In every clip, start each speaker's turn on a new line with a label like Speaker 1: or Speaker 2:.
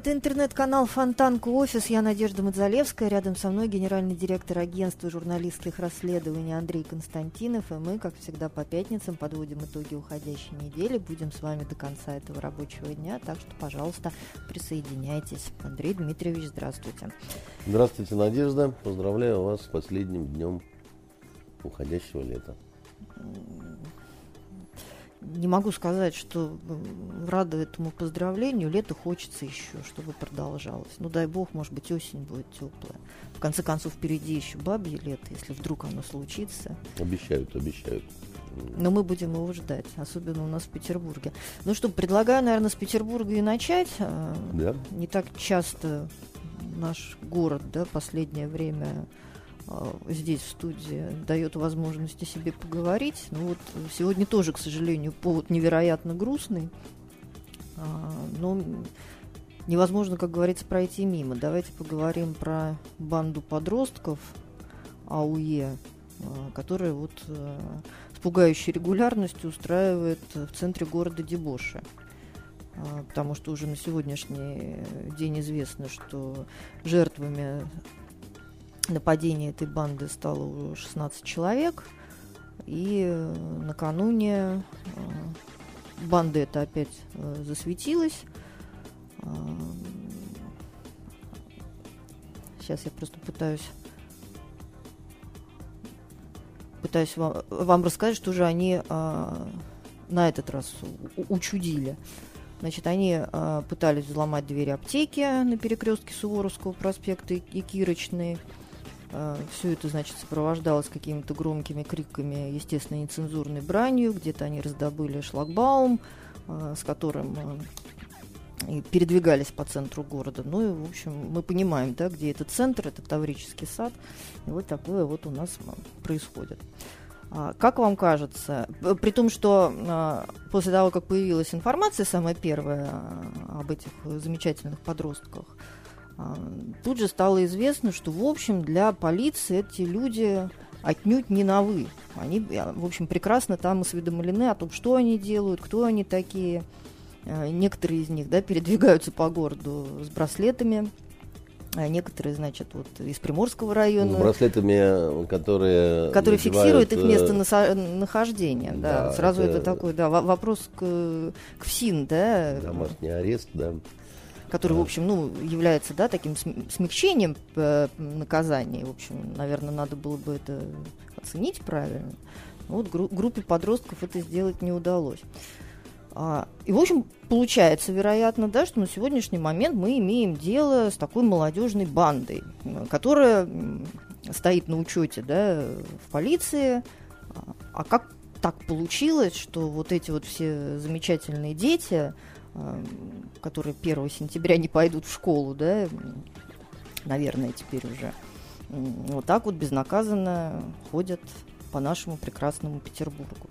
Speaker 1: Это интернет-канал Фонтанка Офис. Я Надежда Мадзалевская. Рядом со мной генеральный директор агентства журналистских расследований Андрей Константинов. И мы, как всегда, по пятницам подводим итоги уходящей недели. Будем с вами до конца этого рабочего дня. Так что, пожалуйста, присоединяйтесь. Андрей Дмитриевич, здравствуйте.
Speaker 2: Здравствуйте, Надежда. Поздравляю вас с последним днем уходящего лета
Speaker 1: не могу сказать, что рада этому поздравлению. Лето хочется еще, чтобы продолжалось. Ну, дай бог, может быть, осень будет теплая. В конце концов, впереди еще бабье лето, если вдруг оно случится.
Speaker 2: Обещают, обещают.
Speaker 1: Но мы будем его ждать, особенно у нас в Петербурге. Ну что, предлагаю, наверное, с Петербурга и начать. А, да. Не так часто наш город, да, последнее время здесь, в студии, дает возможность о себе поговорить. Ну вот сегодня тоже, к сожалению, повод невероятно грустный. А, но невозможно, как говорится, пройти мимо. Давайте поговорим про банду подростков АУЕ, а, которая вот с пугающей регулярностью устраивает в центре города дебоши потому что уже на сегодняшний день известно, что жертвами нападение этой банды стало уже 16 человек. И э, накануне э, банда это опять э, засветилась. Сейчас я просто пытаюсь пытаюсь вам, вам рассказать, что же они а, на этот раз учудили. Значит, они а, пытались взломать двери аптеки на перекрестке Суворовского проспекта и Кирочной. Э, Все это, значит, сопровождалось какими-то громкими криками, естественно, нецензурной бранью. Где-то они раздобыли шлагбаум, э, с которым э, передвигались по центру города. Ну и, в общем, мы понимаем, да, где этот центр, это Таврический сад. И вот такое вот у нас происходит. А, как вам кажется, при том, что после того, как появилась информация, самая первая об этих замечательных подростках, тут же стало известно, что, в общем, для полиции эти люди отнюдь не новы. Они, а, в общем, прекрасно там осведомлены о том, что они делают, кто они такие. А, некоторые из них да, передвигаются по городу с браслетами, а некоторые, значит, вот из Приморского района.
Speaker 2: С браслетами, которые...
Speaker 1: Которые фиксируют их э, место нахождения, да. да Сразу это... это такой, да, вопрос к, к ФСИН, да.
Speaker 2: Домашний арест, да
Speaker 1: который, в общем, ну, является, да, таким смягчением э, наказания. В общем, наверное, надо было бы это оценить правильно. Вот гру- группе подростков это сделать не удалось. А, и, в общем, получается, вероятно, да, что на сегодняшний момент мы имеем дело с такой молодежной бандой, которая стоит на учете да, в полиции. А как так получилось, что вот эти вот все замечательные дети, которые 1 сентября не пойдут в школу, да, наверное, теперь уже, вот так вот безнаказанно ходят по нашему прекрасному Петербургу.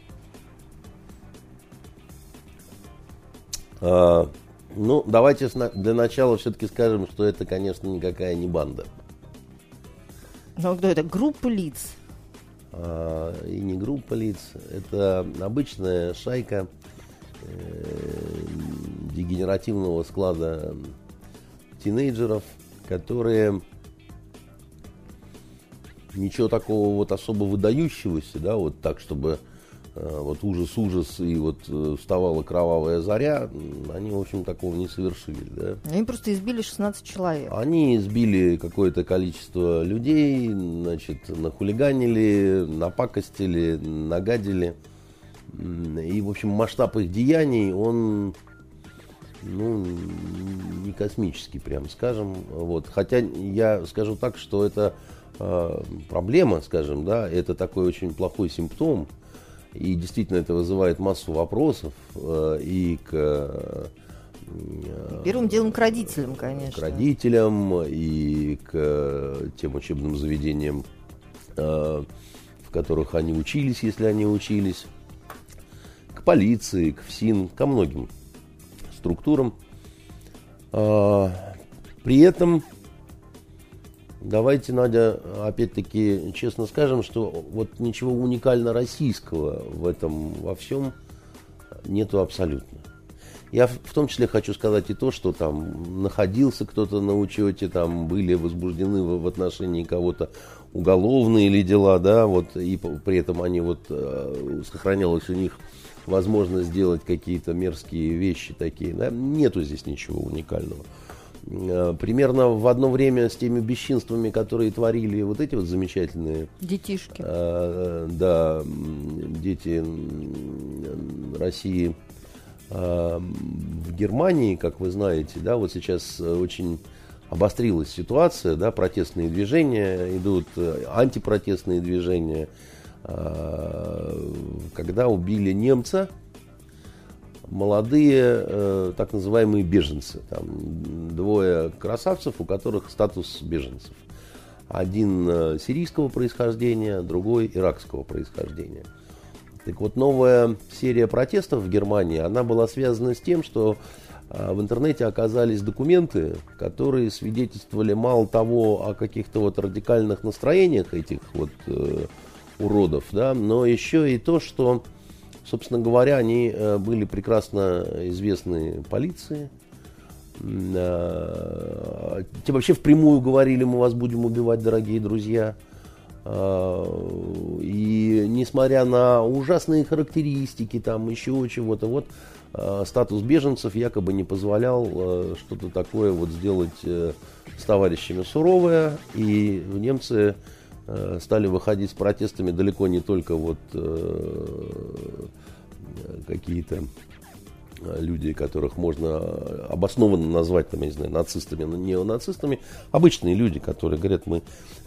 Speaker 2: А, ну, давайте для начала все-таки скажем, что это, конечно, никакая не банда.
Speaker 1: Ну, кто это? Группа лиц.
Speaker 2: А, и не группа лиц. Это обычная шайка Э, дегенеративного склада тинейджеров, которые ничего такого вот особо выдающегося, да, вот так, чтобы э, вот ужас-ужас и вот э, вставала кровавая заря, они, в общем, такого не совершили, да.
Speaker 1: Они просто избили 16 человек.
Speaker 2: Они избили какое-то количество людей, значит, нахулиганили, напакостили, нагадили. И, в общем, масштаб их деяний, он ну, не космический, прям скажем. Вот. Хотя я скажу так, что это э, проблема, скажем, да, это такой очень плохой симптом. И действительно это вызывает массу вопросов э, и к
Speaker 1: Первым делом к родителям, конечно.
Speaker 2: К родителям и к тем учебным заведениям, в которых они учились, если они учились, полиции, к ФСИН, ко многим структурам. При этом Давайте, Надя, опять-таки честно скажем, что вот ничего уникально российского в этом во всем нету абсолютно. Я в том числе хочу сказать и то, что там находился кто-то на учете, там были возбуждены в, отношении кого-то уголовные или дела, да, вот, и при этом они вот, э, сохранялась у них возможность сделать какие-то мерзкие вещи такие, да, нету здесь ничего уникального. Э, примерно в одно время с теми бесчинствами, которые творили вот эти вот замечательные...
Speaker 1: Детишки.
Speaker 2: Э, да, дети России э, в Германии, как вы знаете, да, вот сейчас очень обострилась ситуация, да, протестные движения идут, антипротестные движения, когда убили немца, молодые э, так называемые беженцы. Там двое красавцев, у которых статус беженцев. Один э, сирийского происхождения, другой иракского происхождения. Так вот, новая серия протестов в Германии, она была связана с тем, что э, в интернете оказались документы, которые свидетельствовали мало того о каких-то вот радикальных настроениях этих вот э, уродов, да, но еще и то, что Собственно говоря, они э, были прекрасно известны полиции. Э, те вообще впрямую говорили, мы вас будем убивать, дорогие друзья. Э, и несмотря на ужасные характеристики, там еще чего-то, вот статус беженцев якобы не позволял что-то такое вот сделать с товарищами суровое. И немцы стали выходить с протестами далеко не только вот какие-то э, люди, которых можно обоснованно назвать, там, я не знаю, нацистами, но неонацистами, обычные люди, которые говорят, мы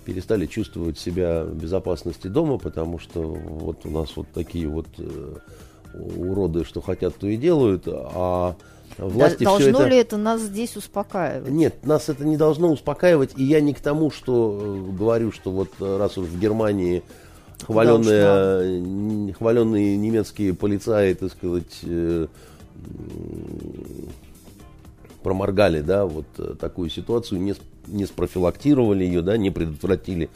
Speaker 2: перестали чувствовать себя в безопасности дома, потому что вот у нас вот такие вот э, уроды, что хотят, то и делают, а власти
Speaker 1: Должно
Speaker 2: все это...
Speaker 1: ли это нас здесь успокаивать?
Speaker 2: Нет, нас это не должно успокаивать, и я не к тому, что э, говорю, что вот раз уж в Германии хваленные, хваленные немецкие полицаи, так сказать, э, проморгали, да, вот э, такую ситуацию, не, не спрофилактировали ее, да, не предотвратили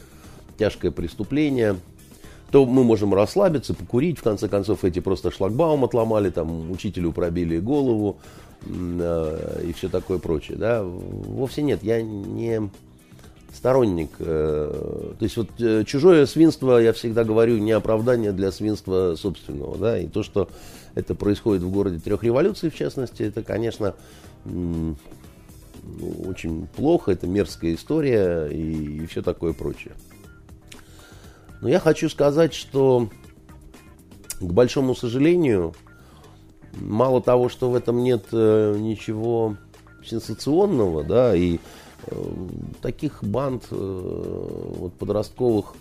Speaker 2: тяжкое преступление, то мы можем расслабиться, покурить, в конце концов, эти просто шлагбаум отломали, там, учителю пробили голову э, и все такое прочее, да, вовсе нет, я не сторонник. Э, то есть вот э, чужое свинство, я всегда говорю, не оправдание для свинства собственного. Да? И то, что это происходит в городе трех революций, в частности, это, конечно, ну, очень плохо, это мерзкая история и, и все такое прочее. Но я хочу сказать, что, к большому сожалению, мало того, что в этом нет э, ничего сенсационного, да, и таких банд э, вот, подростковых,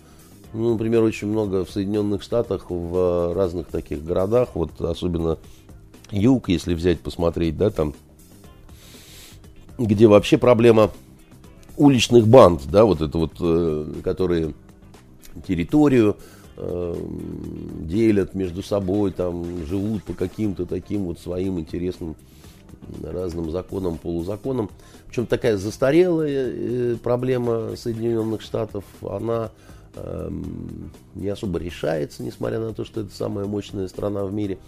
Speaker 2: ну, например, очень много в Соединенных Штатах, в разных таких городах, вот особенно юг, если взять, посмотреть, да, там, где вообще проблема уличных банд, да, вот это вот, э, которые территорию э, делят между собой, там, живут по каким-то таким вот своим интересным разным законам, полузаконам. Причем такая застарелая э, проблема Соединенных Штатов, она э, не особо решается, несмотря на то, что это самая мощная страна в мире.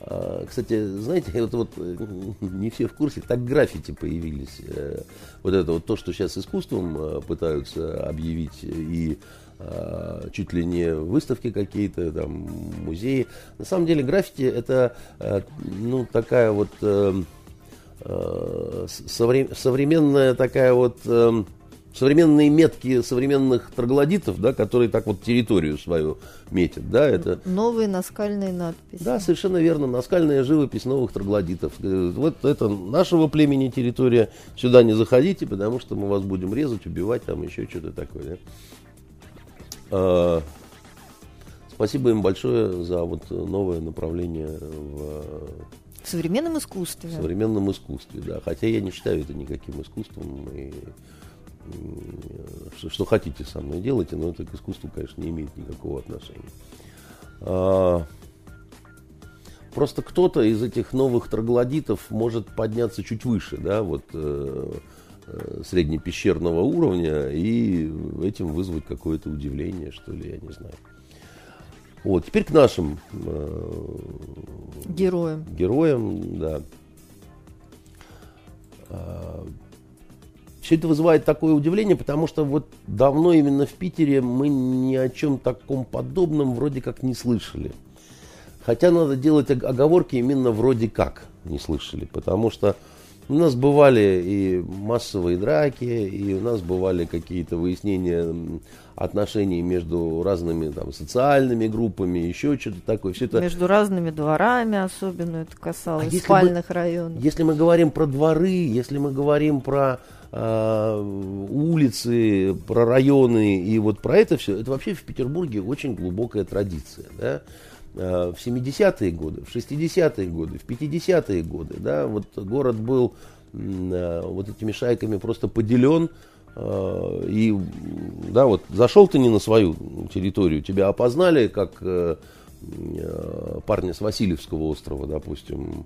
Speaker 2: А, кстати, знаете, это вот э, не все в курсе, так граффити появились. Э, вот это вот то, что сейчас искусством пытаются объявить и чуть ли не выставки какие-то, там, музеи. На самом деле граффити это, ну, такая вот Э, современная такая вот современные метки современных троглодитов, да, которые так вот территорию свою метят, да, это...
Speaker 1: Новые наскальные надписи.
Speaker 2: Да, совершенно верно, наскальная живопись новых троглодитов. Э, вот это нашего племени территория, сюда не заходите, потому что мы вас будем резать, убивать, там еще что-то такое, да. А, спасибо им большое за вот новое направление в
Speaker 1: В современном искусстве.
Speaker 2: В современном искусстве, да. Хотя я не считаю это никаким искусством. И, что, что хотите со мной делайте, но это к искусству, конечно, не имеет никакого отношения. А, просто кто-то из этих новых троглодитов может подняться чуть выше, да, вот э, э, среднепещерного уровня и этим вызвать какое-то удивление, что ли, я не знаю. Вот, теперь к нашим э,
Speaker 1: героям.
Speaker 2: Героям, да. А, все это вызывает такое удивление, потому что вот давно именно в Питере мы ни о чем таком подобном вроде как не слышали. Хотя надо делать оговорки именно вроде как не слышали, потому что у нас бывали и массовые драки, и у нас бывали какие-то выяснения отношений между разными там, социальными группами, еще что-то такое. Все это...
Speaker 1: Между разными дворами особенно это касалось, а спальных
Speaker 2: мы,
Speaker 1: районов.
Speaker 2: Если мы говорим про дворы, если мы говорим про э, улицы, про районы и вот про это все, это вообще в Петербурге очень глубокая традиция. Да? Э, в 70-е годы, в 60-е годы, в 50-е годы, да, вот город был э, вот этими шайками просто поделен, э, и, да, вот зашел ты не на свою территорию, тебя опознали как парня с Васильевского острова, допустим,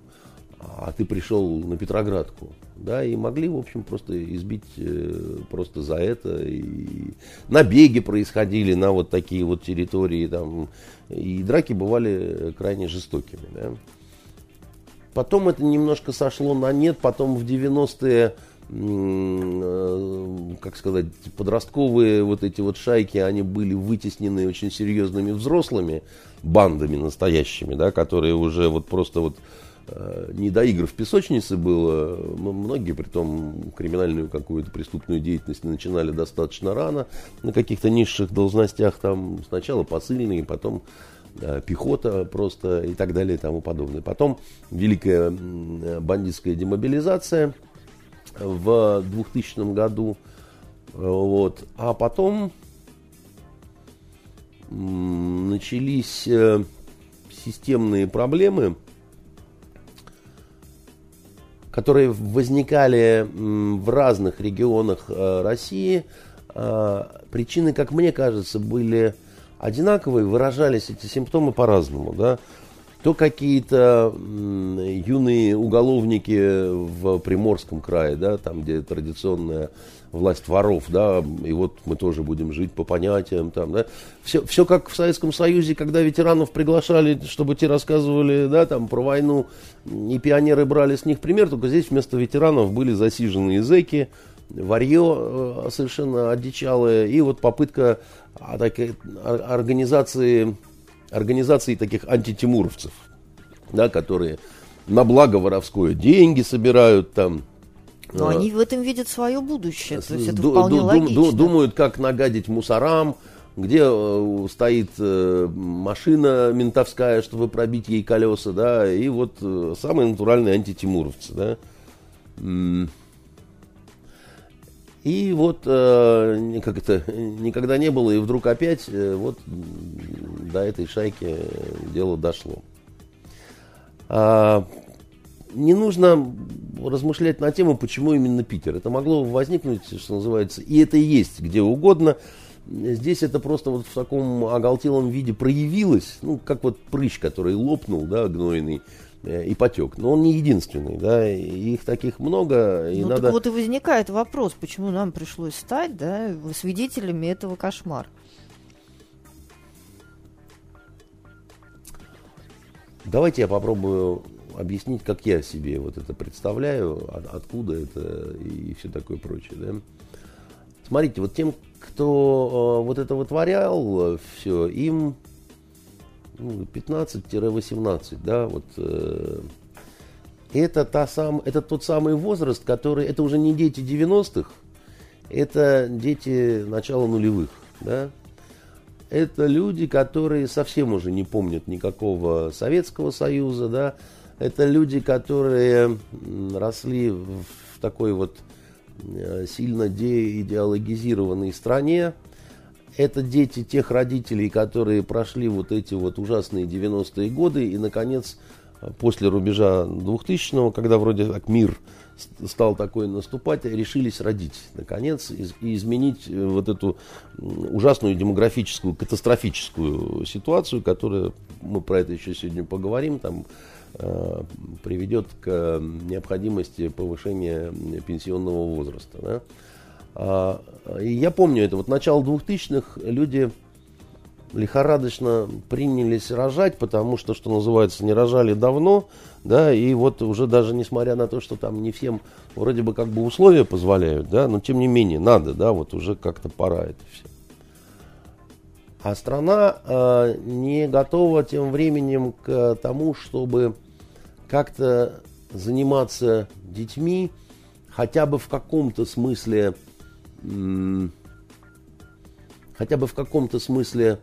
Speaker 2: а ты пришел на Петроградку, да, и могли, в общем, просто избить э, просто за это. И набеги происходили на вот такие вот территории, там, и драки бывали крайне жестокими, да. Потом это немножко сошло на нет, потом в 90-е э, как сказать, подростковые вот эти вот шайки, они были вытеснены очень серьезными взрослыми бандами настоящими, да, которые уже вот просто вот Э, не до игр в песочнице было. Многие, при том, криминальную какую-то преступную деятельность начинали достаточно рано, на каких-то низших должностях, там сначала посыльные, потом э, пехота просто и так далее и тому подобное. Потом великая бандитская демобилизация в 2000 году. Вот. А потом начались э, системные проблемы – которые возникали в разных регионах э, России, э, причины, как мне кажется, были одинаковые, выражались эти симптомы по-разному. Да? То какие-то юные уголовники в Приморском крае, да, там, где традиционная власть воров, да, и вот мы тоже будем жить по понятиям, там, да. Все, все как в Советском Союзе, когда ветеранов приглашали, чтобы те рассказывали, да, там, про войну, и пионеры брали с них пример, только здесь вместо ветеранов были засиженные зэки, варье э, совершенно одичалое, и вот попытка а, такой, организации, организации таких антитимуровцев, да, которые на благо воровское деньги собирают там,
Speaker 1: но а, они в этом видят свое будущее. То есть это вполне логично.
Speaker 2: Думают, как нагадить мусорам, где э, стоит э, машина ментовская, чтобы пробить ей колеса, да, и вот э, самые натуральные антитимуровцы, да. И вот как это никогда не было, и вдруг опять вот до этой шайки дело дошло. А, не нужно размышлять на тему, почему именно Питер. Это могло возникнуть, что называется, и это и есть где угодно. Здесь это просто вот в таком оголтелом виде проявилось, ну, как вот прыщ, который лопнул, да, гнойный, э, и потек. Но он не единственный, да, их таких много. И
Speaker 1: ну,
Speaker 2: надо...
Speaker 1: так вот и возникает вопрос, почему нам пришлось стать, да, свидетелями этого кошмара.
Speaker 2: Давайте я попробую объяснить, как я себе вот это представляю, от, откуда это и все такое прочее. Да? Смотрите, вот тем, кто э, вот это вытворял, все, им ну, 15-18, да, вот э, это, та сам, это тот самый возраст, который, это уже не дети 90-х, это дети начала нулевых, да, это люди, которые совсем уже не помнят никакого Советского Союза, да, это люди, которые росли в такой вот э, сильно деидеологизированной стране. Это дети тех родителей, которые прошли вот эти вот ужасные 90-е годы и, наконец, после рубежа 2000-го, когда вроде как мир стал такой наступать, решились родить, наконец, и изменить э, вот эту ужасную демографическую, катастрофическую ситуацию, которая, мы про это еще сегодня поговорим, там, приведет к необходимости повышения пенсионного возраста. Да? А, и я помню это, вот начало 2000-х люди лихорадочно принялись рожать, потому что, что называется, не рожали давно, да, и вот уже даже несмотря на то, что там не всем вроде бы как бы условия позволяют, да, но тем не менее надо, да, вот уже как-то пора это все. А страна э, не готова тем временем к тому, чтобы как-то заниматься детьми, хотя бы в каком-то смысле, хотя бы в каком-то смысле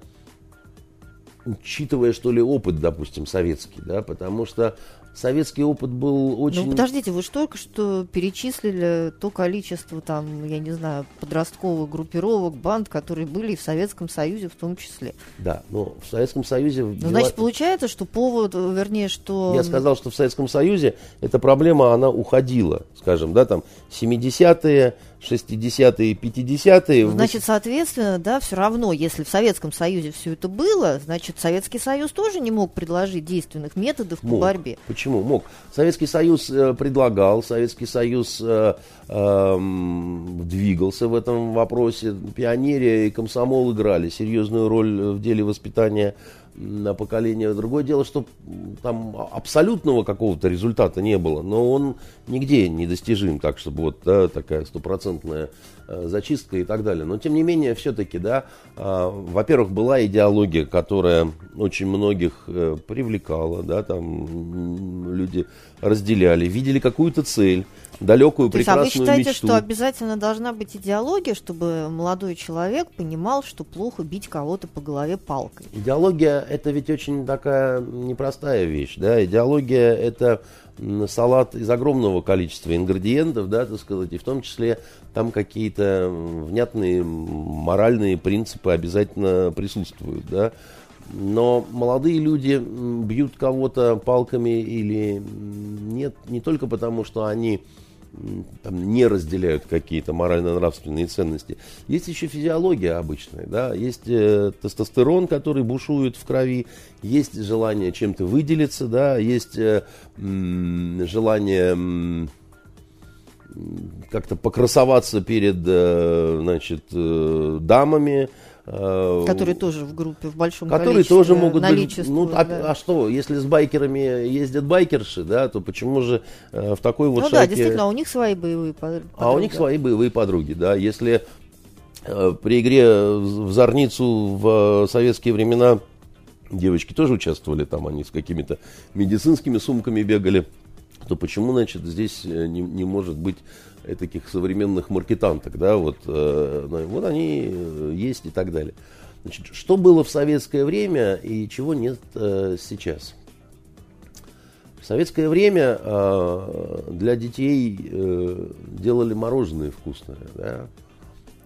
Speaker 2: учитывая, что ли, опыт, допустим, советский, да, потому что советский опыт был очень...
Speaker 1: Ну, подождите, вы же только что перечислили то количество, там, я не знаю, подростковых группировок, банд, которые были и в Советском Союзе в том числе.
Speaker 2: Да, но в Советском Союзе... Ну,
Speaker 1: дела... значит, получается, что повод, вернее, что...
Speaker 2: Я сказал, что в Советском Союзе эта проблема, она уходила, скажем, да, там, 70-е, 60-е и 50-е.
Speaker 1: Значит, соответственно, да, все равно, если в Советском Союзе все это было, значит, Советский Союз тоже не мог предложить действенных методов
Speaker 2: мог.
Speaker 1: по борьбе.
Speaker 2: Почему? Мог. Советский Союз э, предлагал, Советский Союз э, э, двигался в этом вопросе. Пионерия и комсомол играли серьезную роль в деле воспитания на поколение. Другое дело, что там абсолютного какого-то результата не было, но он нигде не достижим, так чтобы вот да, такая стопроцентная э, зачистка и так далее. Но тем не менее, все-таки, да, э, во-первых, была идеология, которая очень многих э, привлекала, да, там люди разделяли, видели какую-то цель далекую, То прекрасную есть, а вы
Speaker 1: считаете,
Speaker 2: мечту.
Speaker 1: что обязательно должна быть идеология, чтобы молодой человек понимал, что плохо бить кого-то по голове палкой?
Speaker 2: Идеология – это ведь очень такая непростая вещь, да, идеология – это салат из огромного количества ингредиентов, да, так сказать, и в том числе там какие-то внятные моральные принципы обязательно присутствуют, да. Но молодые люди бьют кого-то палками или нет не только потому, что они там, не разделяют какие-то морально-нравственные ценности. Есть еще физиология обычная, да, есть э, тестостерон, который бушует в крови, есть желание чем-то выделиться, да, есть э, м, желание как-то покрасоваться перед, э, значит, э, дамами,
Speaker 1: которые тоже в группе, в большом
Speaker 2: которые количестве тоже могут
Speaker 1: быть,
Speaker 2: ну, а, да. а, а что, если с байкерами ездят байкерши, да, то почему же э, в такой вот
Speaker 1: Ну
Speaker 2: шайке...
Speaker 1: да, действительно, а у них свои боевые подруги.
Speaker 2: А у них свои боевые подруги, да, если э, при игре в Зорницу в советские времена девочки тоже участвовали, там они с какими-то медицинскими сумками бегали, то почему, значит, здесь не, не может быть таких современных маркетанток, да, вот, э, вот они э, есть и так далее. Значит, что было в советское время и чего нет э, сейчас? В советское время э, для детей э, делали мороженое вкусное, да,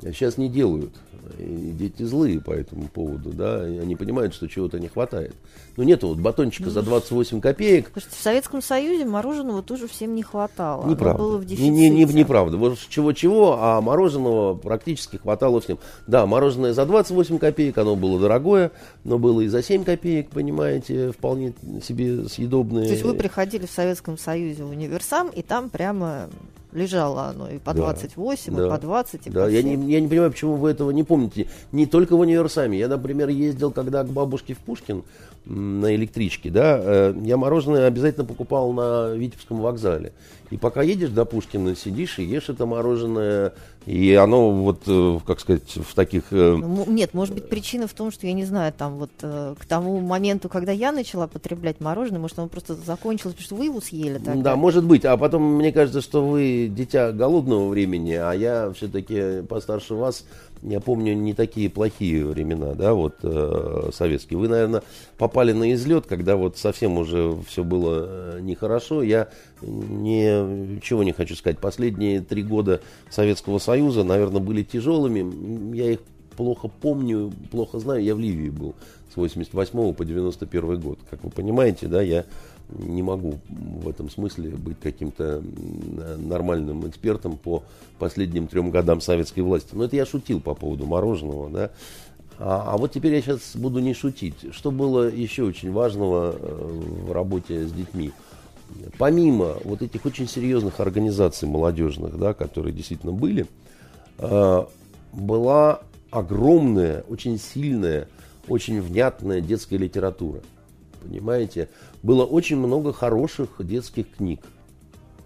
Speaker 2: сейчас не делают. И дети злые по этому поводу, да, и они понимают, что чего-то не хватает. Ну, нету вот батончика ну, за 28 копеек.
Speaker 1: Потому что в Советском Союзе мороженого тоже всем не хватало.
Speaker 2: Неправда.
Speaker 1: Оно было в
Speaker 2: не, не, не, неправда. Вот чего-чего, а мороженого практически хватало всем. Да, мороженое за 28 копеек, оно было дорогое, но было и за 7 копеек, понимаете, вполне себе съедобное.
Speaker 1: То есть вы приходили в Советском Союзе в универсам, и там прямо лежало оно и по да, 28, да, и по 20, и
Speaker 2: да.
Speaker 1: по
Speaker 2: Я не, я не понимаю, почему вы этого не помните. Не только в универсаме. Я, например, ездил когда к бабушке в Пушкин на электричке, да, э, я мороженое обязательно покупал на Витебском вокзале. И пока едешь до Пушкина, сидишь и ешь это мороженое, и оно вот, э, как сказать, в таких... Э,
Speaker 1: ну, нет, может быть, причина в том, что, я не знаю, там вот к тому моменту, когда я начала потреблять мороженое, может, оно просто закончилось, потому что вы его съели тогда.
Speaker 2: Да, может быть. А потом, мне кажется, что вы дитя голодного времени, а я все-таки постарше вас я помню, не такие плохие времена, да, вот э, советские. Вы, наверное, попали на излет, когда вот совсем уже все было э, нехорошо. Я ничего не хочу сказать. Последние три года Советского Союза, наверное, были тяжелыми. Я их плохо помню, плохо знаю, я в Ливии был с 88 по 91 год. Как вы понимаете, да, я не могу в этом смысле быть каким-то нормальным экспертом по последним трем годам советской власти. Но это я шутил по поводу мороженого, да. А, а вот теперь я сейчас буду не шутить. Что было еще очень важного э, в работе с детьми? Помимо вот этих очень серьезных организаций молодежных, да, которые действительно были, э, была огромная, очень сильная, очень внятная детская литература. Понимаете? Было очень много хороших детских книг.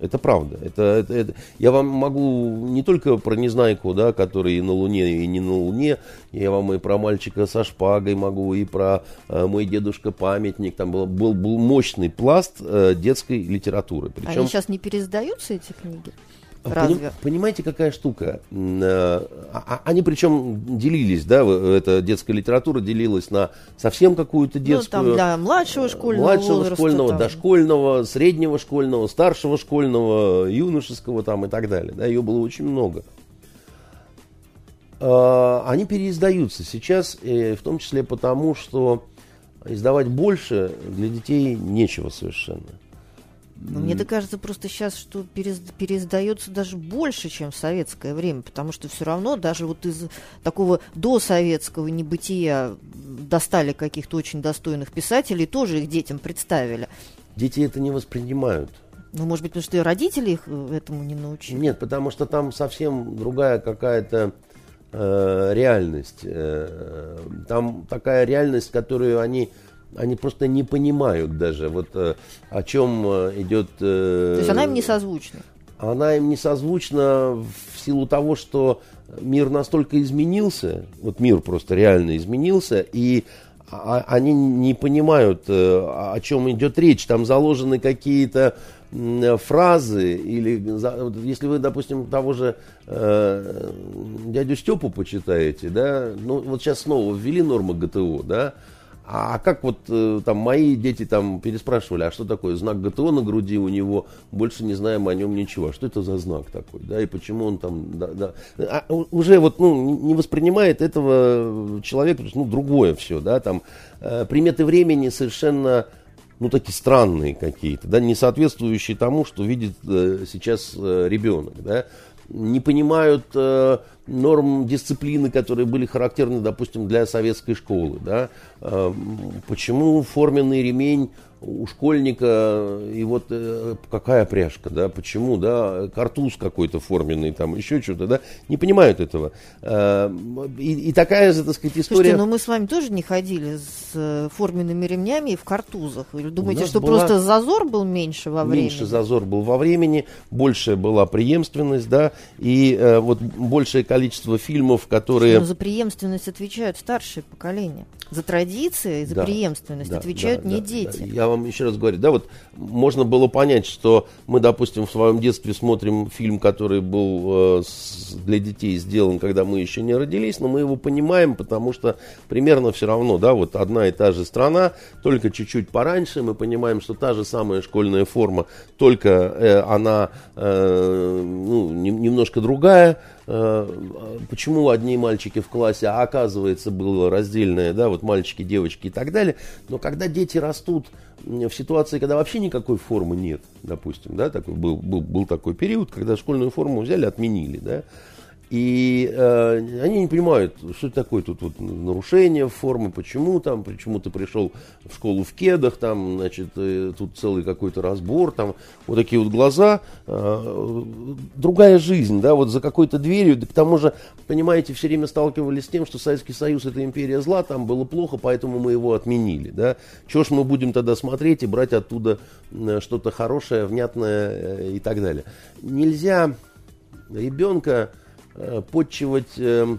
Speaker 2: Это правда. Это, это, это. Я вам могу не только про Незнайку, да, который и на Луне, и не на Луне. Я вам и про мальчика со шпагой могу, и про э, мой дедушка памятник. Там был, был, был мощный пласт э, детской литературы.
Speaker 1: Причем... Они сейчас не пересдаются, эти книги?
Speaker 2: А Разве? Понимаете, какая штука? Э, а, а, они причем делились, да, эта детская литература делилась на совсем какую-то детскую...
Speaker 1: Ну, там для младшего школьного
Speaker 2: Младшего
Speaker 1: возраста,
Speaker 2: школьного,
Speaker 1: там.
Speaker 2: дошкольного, среднего школьного, старшего школьного, юношеского там и так далее. Да, ее было очень много. Они переиздаются сейчас, в том числе потому, что издавать больше для детей нечего совершенно.
Speaker 1: Но мне так кажется просто сейчас, что переиздается даже больше, чем в советское время, потому что все равно даже вот из такого досоветского небытия достали каких-то очень достойных писателей, тоже их детям представили.
Speaker 2: Дети это не воспринимают.
Speaker 1: Ну, может быть, потому что и родители их э, этому не научили.
Speaker 2: Нет, потому что там совсем другая какая-то э, реальность. Э, там такая реальность, которую они они просто не понимают даже, вот э, о чем э, идет...
Speaker 1: Э, То есть она им не созвучна?
Speaker 2: Она им не созвучна в силу того, что мир настолько изменился, вот мир просто реально изменился, и они не понимают, о чем идет речь. Там заложены какие-то фразы, или если вы, допустим, того же э, дядю Степу почитаете, да, ну вот сейчас снова ввели нормы ГТО, да, а как вот э, там мои дети там переспрашивали, а что такое знак ГТО на груди у него, больше не знаем о нем ничего. А что это за знак такой, да, и почему он там, да, да. А, уже вот, ну, не воспринимает этого человек, ну, другое все, да, там э, приметы времени совершенно, ну, такие странные какие-то, да, не соответствующие тому, что видит э, сейчас э, ребенок, да, не понимают э, норм дисциплины, которые были характерны, допустим, для советской школы. Да? Э, почему форменный ремень у школьника, и вот э, какая пряжка, да, почему, да, картуз какой-то форменный, там, еще что-то, да, не понимают этого. Э, и, и такая же, так сказать, история...
Speaker 1: Слушайте, но мы с вами тоже не ходили с э, форменными ремнями и в картузах. Или думаете, что была... просто зазор был меньше во времени?
Speaker 2: Меньше зазор был во времени, большая была преемственность, да, и э, вот большее количество фильмов, которые...
Speaker 1: Но за преемственность отвечают старшие поколения. За традиции за да, преемственность да, отвечают да, не да, дети. Да.
Speaker 2: Я вам еще раз говорю, да, вот можно было понять, что мы, допустим, в своем детстве смотрим фильм, который был э, с, для детей сделан, когда мы еще не родились, но мы его понимаем, потому что примерно все равно, да, вот одна и та же страна, только чуть-чуть пораньше, мы понимаем, что та же самая школьная форма, только э, она э, ну, не, немножко другая, почему одни мальчики в классе, а оказывается было раздельное, да, вот мальчики, девочки и так далее. Но когда дети растут в ситуации, когда вообще никакой формы нет, допустим, да, такой был, был, был такой период, когда школьную форму взяли, отменили, да, и э, они не понимают, что это такое тут вот нарушение формы, почему там, почему ты пришел в школу в кедах, там, значит, э, тут целый какой-то разбор, там, вот такие вот глаза, э, другая жизнь, да, вот за какой-то дверью, да к тому же, понимаете, все время сталкивались с тем, что Советский Союз это империя зла, там было плохо, поэтому мы его отменили, да. Чего ж мы будем тогда смотреть и брать оттуда э, что-то хорошее, внятное э, и так далее. Нельзя ребенка подчивать... Э,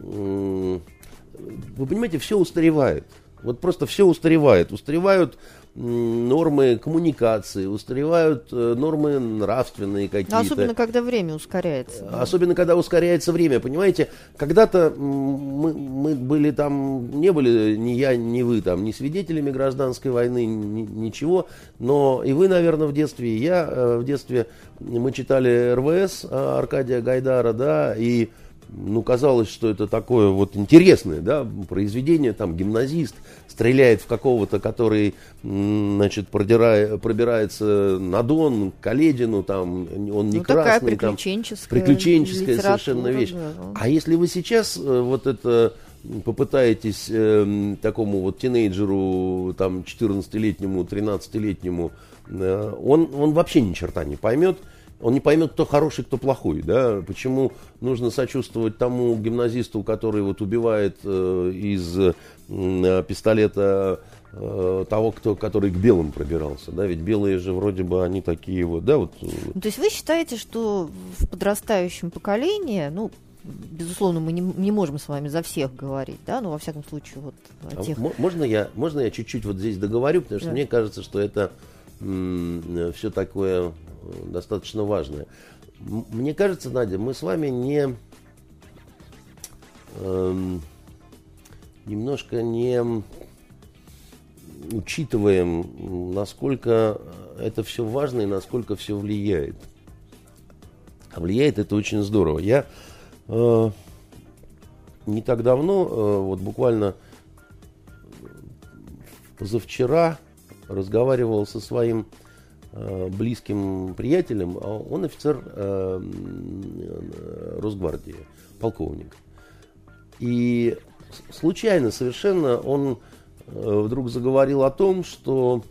Speaker 2: вы понимаете, все устаревает. Вот просто все устаревает. Устаревают нормы коммуникации, устаревают э, нормы нравственные какие-то.
Speaker 1: особенно, когда время ускоряется.
Speaker 2: Особенно, когда ускоряется время. Понимаете, когда-то мы, мы были там, не были ни я, ни вы там, ни свидетелями гражданской войны, ни, ничего. Но и вы, наверное, в детстве, и я э, в детстве, мы читали РВС э, Аркадия Гайдара, да, и ну, казалось, что это такое вот интересное, да, произведение, там, гимназист стреляет в какого-то, который, значит, продирая, пробирается на Дон, к Каледину, там, он не ну, красный.
Speaker 1: Такая приключенческая,
Speaker 2: там, приключенческая совершенно вещь. Да, да. А если вы сейчас э, вот это попытаетесь э, такому вот тинейджеру, там, 14-летнему, 13-летнему, э, он, он вообще ни черта не поймет, он не поймет, кто хороший, кто плохой, да, почему нужно сочувствовать тому гимназисту, который вот убивает э, из э, пистолета э, того, кто, который к белым пробирался, да, ведь белые же вроде бы они такие вот, да, вот.
Speaker 1: Э. Ну, то есть вы считаете, что в подрастающем поколении, ну, безусловно, мы не, не можем с вами за всех говорить, да, но во всяком случае вот о
Speaker 2: а тех... А можно я, можно я чуть-чуть вот здесь договорю, потому что да. мне кажется, что это все такое достаточно важное. Мне кажется, Надя, мы с вами не э, немножко не учитываем, насколько это все важно и насколько все влияет. А влияет это очень здорово. Я э, не так давно, э, вот буквально позавчера разговаривал со своим близким приятелем, а он офицер э, Росгвардии, полковник. И случайно совершенно он э, вдруг заговорил о том, что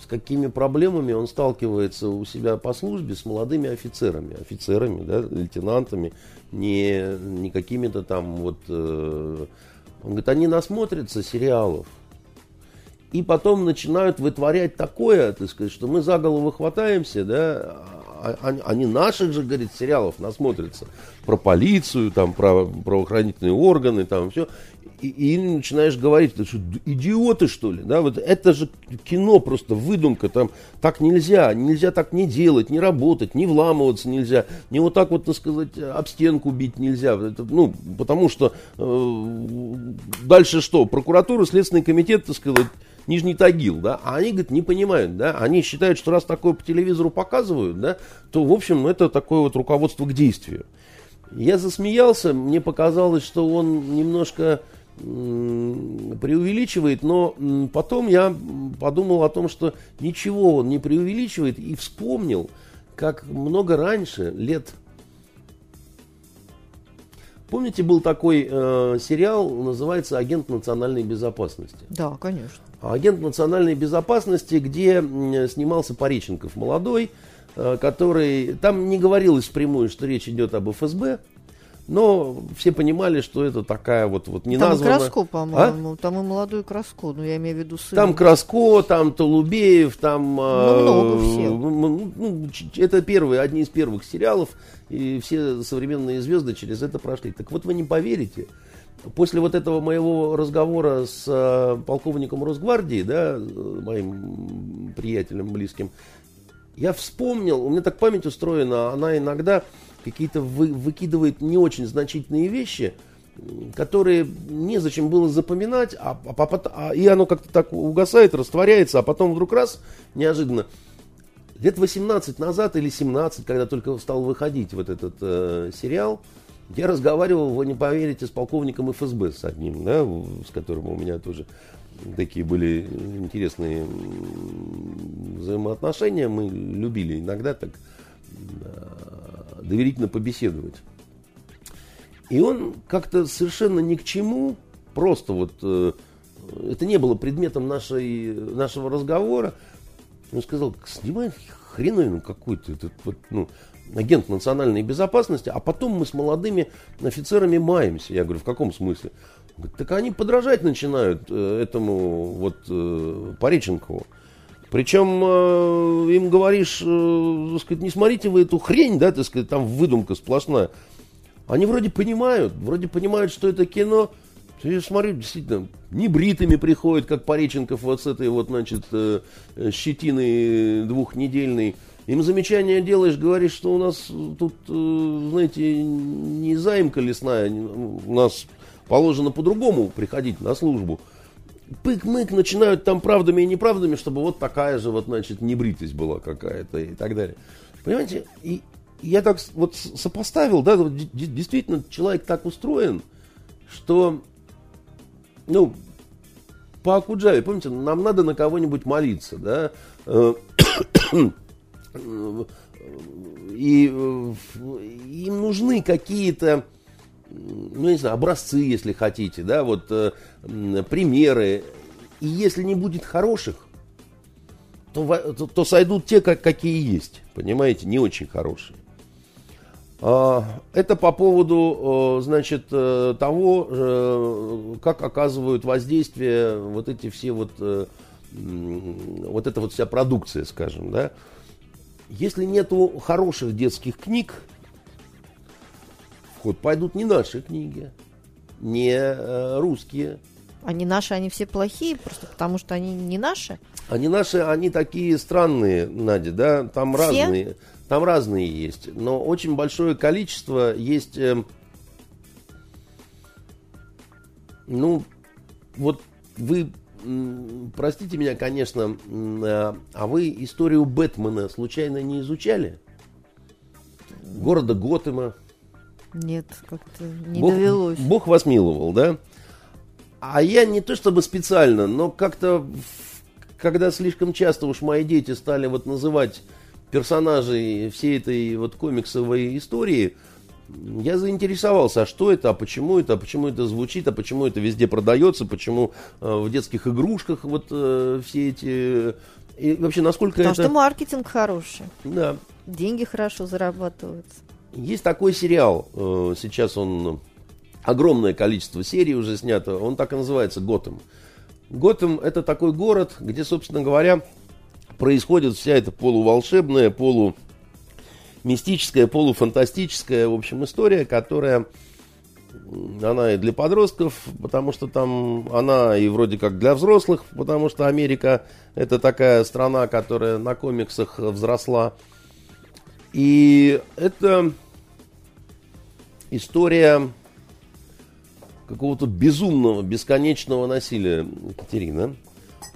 Speaker 2: с какими проблемами он сталкивается у себя по службе с молодыми офицерами, офицерами, да, лейтенантами, не, не какими-то там вот... Э, он говорит, они насмотрятся сериалов, и потом начинают вытворять такое, так сказать, что мы за голову хватаемся, да, а, а, они наших же, говорит, сериалов насмотрятся, про полицию, там, про правоохранительные органы, там, все, и, и начинаешь говорить, ты что, идиоты, что ли, да, вот это же кино просто, выдумка, там, так нельзя, нельзя так не делать, не работать, не вламываться нельзя, не вот так вот, так сказать, об стенку бить нельзя, это, ну, потому что э, дальше что, прокуратура, Следственный комитет, так сказать, Нижний Тагил, да, а они, говорит, не понимают, да, они считают, что раз такое по телевизору показывают, да, то, в общем, это такое вот руководство к действию. Я засмеялся, мне показалось, что он немножко преувеличивает, но потом я подумал о том, что ничего он не преувеличивает и вспомнил, как много раньше, лет Помните, был такой э, сериал, называется «Агент национальной безопасности».
Speaker 1: Да, конечно.
Speaker 2: Агент национальной безопасности, где снимался Пореченков молодой, э, который... Там не говорилось впрямую, что речь идет об ФСБ, но все понимали, что это такая вот, вот не
Speaker 1: Там и Краско, по-моему. А? Там и молодой Краско, ну я имею в виду
Speaker 2: сын. Там Краско, там Толубеев, там...
Speaker 1: Ну, много всех.
Speaker 2: Ну, ну, это первые, одни из первых сериалов, и все современные звезды через это прошли. Так вот вы не поверите, после вот этого моего разговора с э, полковником Росгвардии, да, моим приятелем близким, я вспомнил, у меня так память устроена, она иногда какие-то вы, выкидывает не очень значительные вещи, которые незачем было запоминать, а, а, а, и оно как-то так угасает, растворяется, а потом вдруг раз, неожиданно. Лет 18 назад или 17, когда только стал выходить вот этот э, сериал, я разговаривал, вы не поверите, с полковником ФСБ, с одним, да, с которым у меня тоже такие были интересные взаимоотношения. Мы любили иногда так доверительно побеседовать. И он как-то совершенно ни к чему, просто вот э, это не было предметом нашей, нашего разговора. Он сказал, снимай хреновину какую-то, этот вот, ну, агент национальной безопасности, а потом мы с молодыми офицерами маемся. Я говорю, в каком смысле? Говорит, так они подражать начинают э, этому вот э, Пореченкову. Причем э, им говоришь, э, так сказать, не смотрите вы эту хрень, да, так сказать, там выдумка сплошная. Они вроде понимают, вроде понимают, что это кино. Я смотрю, действительно, небритыми приходят, как Пореченков вот с этой вот, значит, э, щетиной двухнедельной. Им замечание делаешь, говоришь, что у нас тут, э, знаете, не заимка лесная, у нас положено по-другому приходить на службу. Пык-мык начинают там правдами и неправдами, чтобы вот такая же вот, значит, небритость была какая-то и так далее. Понимаете, и я так вот сопоставил, да, действительно человек так устроен, что, ну, по Акуджаве, помните, нам надо на кого-нибудь молиться, да, э, и э, им нужны какие-то, ну, не знаю, образцы, если хотите, да, вот э, примеры. И если не будет хороших, то, то, сойдут те, как, какие есть, понимаете, не очень хорошие. А, это по поводу, значит, того, как оказывают воздействие вот эти все вот, вот эта вот вся продукция, скажем, да. Если нету хороших детских книг, в ход пойдут не наши книги, не э, русские.
Speaker 1: Они наши, они все плохие, просто потому что они не наши?
Speaker 2: Они наши, они такие странные, Надя, да, там все? разные, там разные есть, но очень большое количество есть, э, ну, вот вы простите меня, конечно, а, а вы историю Бэтмена случайно не изучали? Города Готэма?
Speaker 1: Нет, как-то не
Speaker 2: Бог,
Speaker 1: довелось.
Speaker 2: Бог вас миловал, да? А я не то чтобы специально, но как-то, когда слишком часто уж мои дети стали вот называть персонажей всей этой вот комиксовой истории – я заинтересовался, а что это, а почему это, а почему это звучит, а почему это везде продается, почему э, в детских игрушках вот э, все эти... И вообще, насколько
Speaker 1: Потому
Speaker 2: это...
Speaker 1: что маркетинг хороший.
Speaker 2: Да.
Speaker 1: Деньги хорошо зарабатываются.
Speaker 2: Есть такой сериал, э, сейчас он... Огромное количество серий уже снято, он так и называется «Готэм». Готэм – это такой город, где, собственно говоря, происходит вся эта полуволшебная, полу мистическая, полуфантастическая, в общем, история, которая она и для подростков, потому что там она и вроде как для взрослых, потому что Америка это такая страна, которая на комиксах взросла. И это история какого-то безумного, бесконечного насилия. Екатерина,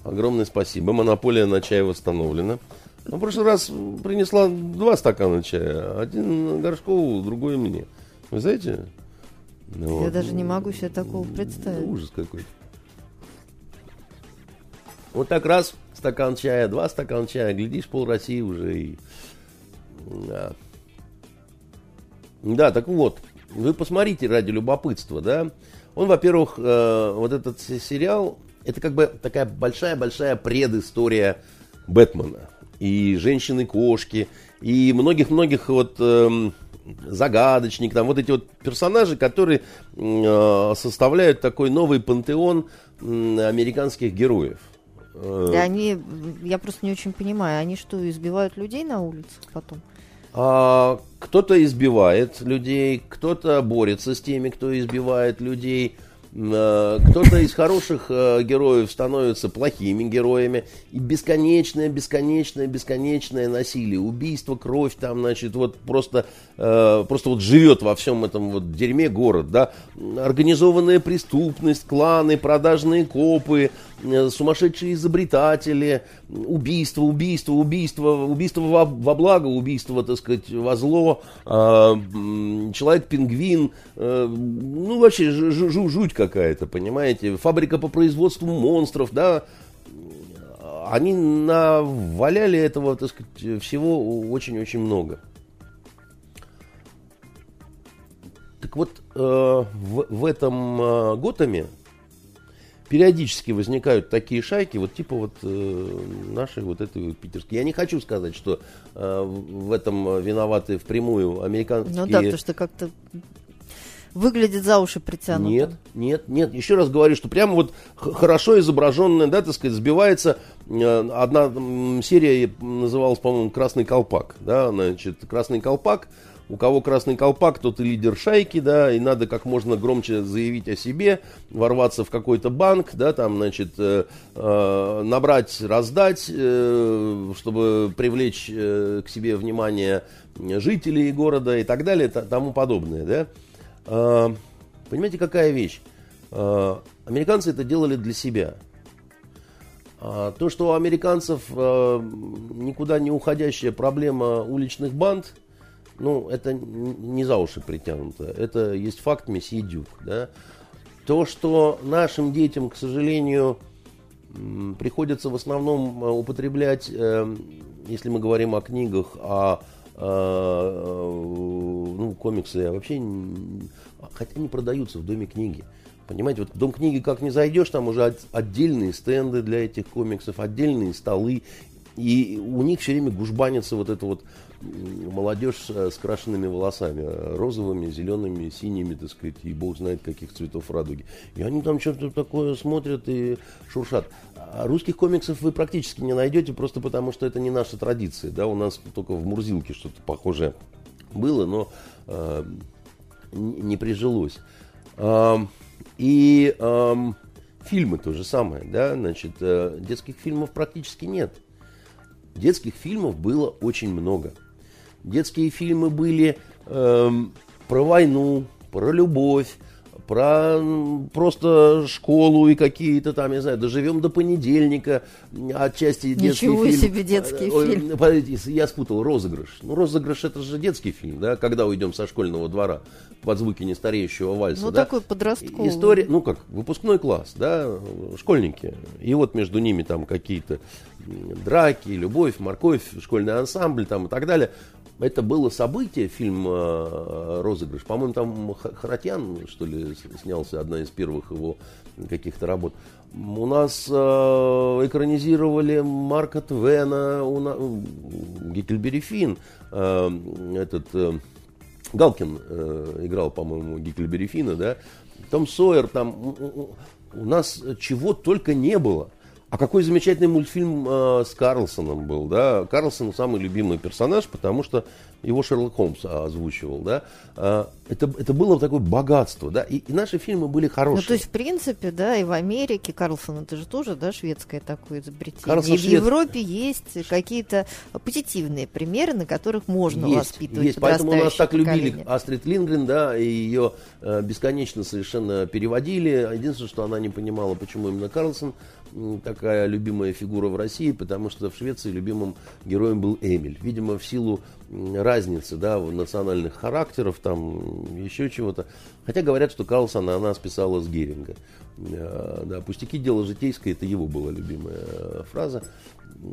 Speaker 2: огромное спасибо. Монополия на чай восстановлена. Ну, в прошлый раз принесла два стакана чая. Один Горшкову, другой мне. Вы знаете?
Speaker 1: Ну, Я даже не могу себе такого представить.
Speaker 2: ужас какой. Вот так раз стакан чая, два стакана чая, глядишь, пол России уже и... Да. да, так вот, вы посмотрите ради любопытства, да. Он, во-первых, э, вот этот сериал, это как бы такая большая-большая предыстория Бэтмена и женщины-кошки, и многих-многих вот э, загадочник, там вот эти вот персонажи, которые э, составляют такой новый пантеон э, американских героев.
Speaker 1: Э, и они, я просто не очень понимаю, они что, избивают людей на улицах потом?
Speaker 2: А, кто-то избивает людей, кто-то борется с теми, кто избивает людей. Э, кто-то из хороших э, героев становится плохими героями. И бесконечное, бесконечное, бесконечное насилие, убийство, кровь там, значит, вот просто, э, просто вот живет во всем этом вот дерьме город, да. Организованная преступность, кланы, продажные копы, сумасшедшие изобретатели, убийство, убийство, убийство, убийство во, во благо, убийство, так сказать, во зло, человек-пингвин, ну, вообще жуть как какая-то, понимаете, фабрика по производству монстров, да, они наваляли этого, так сказать, всего очень-очень много. Так вот, э, в, в этом э, Готэме периодически возникают такие шайки, вот типа вот э, нашей вот этой питерской. Я не хочу сказать, что э, в этом виноваты впрямую американские...
Speaker 1: Ну да, потому что как-то выглядит за уши притянуто.
Speaker 2: Нет, нет, нет. Еще раз говорю, что прямо вот хорошо изображенная, да, так сказать, сбивается. Э, одна серия называлась, по-моему, «Красный колпак». Да, значит, «Красный колпак». У кого красный колпак, тот и лидер шайки, да, и надо как можно громче заявить о себе, ворваться в какой-то банк, да, там, значит, э, э, набрать, раздать, э, чтобы привлечь э, к себе внимание жителей города и так далее, тому подобное, да. А, понимаете, какая вещь? А, американцы это делали для себя. А, то, что у американцев никуда не уходящая проблема уличных банд, ну, это не за уши притянуто. Это есть факт месье Дюк, да. То, что нашим детям, к сожалению, приходится в основном э, употреблять, э, если мы говорим о книгах, о ну, комиксы, а вообще, хотя они продаются в доме книги. Понимаете, вот в Дом книги как не зайдешь, там уже отдельные стенды для этих комиксов, отдельные столы. И у них все время гужбанится вот эта вот молодежь с крашенными волосами, розовыми, зелеными, синими, так сказать, и бог знает каких цветов радуги. И они там что-то такое смотрят и шуршат. Русских комиксов вы практически не найдете, просто потому что это не наша традиция. Да? У нас только в Мурзилке что-то похожее было, но э, не прижилось. Э, и э, фильмы то же самое, да, значит, э, детских фильмов практически нет. Детских фильмов было очень много. Детские фильмы были э, про войну, про любовь, про просто школу и какие-то там, я знаю, доживем до понедельника, отчасти детский
Speaker 1: Ничего
Speaker 2: фильм.
Speaker 1: себе детский
Speaker 2: Ой,
Speaker 1: фильм.
Speaker 2: Подождите, я спутал, розыгрыш. Ну, розыгрыш это же детский фильм, да, когда уйдем со школьного двора под звуки нестареющего вальса.
Speaker 1: Ну,
Speaker 2: да?
Speaker 1: такой подростковый.
Speaker 2: История, ну как, выпускной класс, да, школьники. И вот между ними там какие-то драки, любовь, морковь, школьный ансамбль там и так далее это было событие, фильм э, «Розыгрыш». По-моему, там Харатьян, что ли, снялся, одна из первых его каких-то работ. У нас э, экранизировали Марка Твена, у Финн, э, этот... Галкин играл, по-моему, Геккельбери Финна, да. Том Сойер, там у нас чего только не было. А какой замечательный мультфильм э, с Карлсоном был, да? Карлсон самый любимый персонаж, потому что его Шерлок Холмс озвучивал, да? Э, это, это было такое богатство, да? И, и наши фильмы были хорошие. Ну,
Speaker 1: то есть, в принципе, да, и в Америке Карлсон, это же тоже, да, шведское такое изобретение.
Speaker 2: Карлсон
Speaker 1: и в
Speaker 2: швед...
Speaker 1: Европе есть какие-то позитивные примеры, на которых можно
Speaker 2: есть,
Speaker 1: воспитывать
Speaker 2: Есть, поэтому нас так
Speaker 1: поколение.
Speaker 2: любили Астрид Лингрен, да, и ее э, бесконечно совершенно переводили. Единственное, что она не понимала, почему именно Карлсон такая любимая фигура в России, потому что в Швеции любимым героем был Эмиль. Видимо, в силу разницы да, в национальных характеров, там еще чего-то. Хотя говорят, что Карлсона она списала с Геринга. Э, да, пустяки дело житейское, это его была любимая э, фраза.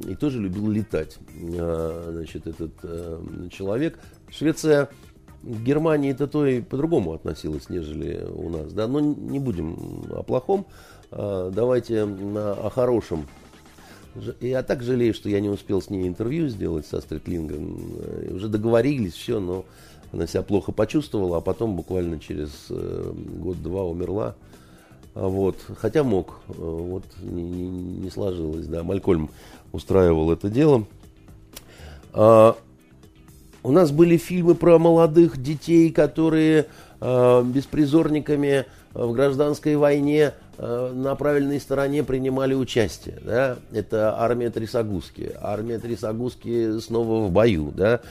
Speaker 2: И тоже любил летать, э, значит, этот человек. Швеция в Германии это то и по-другому относилась, нежели у нас. Да? Но не будем о плохом. А, давайте о хорошем. Я так жалею, что я не успел с ней интервью сделать со Стритлингом. Э, уже договорились, все, но она себя плохо почувствовала, а потом буквально через э, год-два умерла. А вот. Хотя мог. Э, вот не, не, не сложилось. Да. Малькольм устраивал это дело. А, у нас были фильмы про молодых детей, которые а, беспризорниками в гражданской войне Э, на правильной стороне принимали участие. Да? Это армия Трисагуски. Армия Трисагуски снова в бою. Да?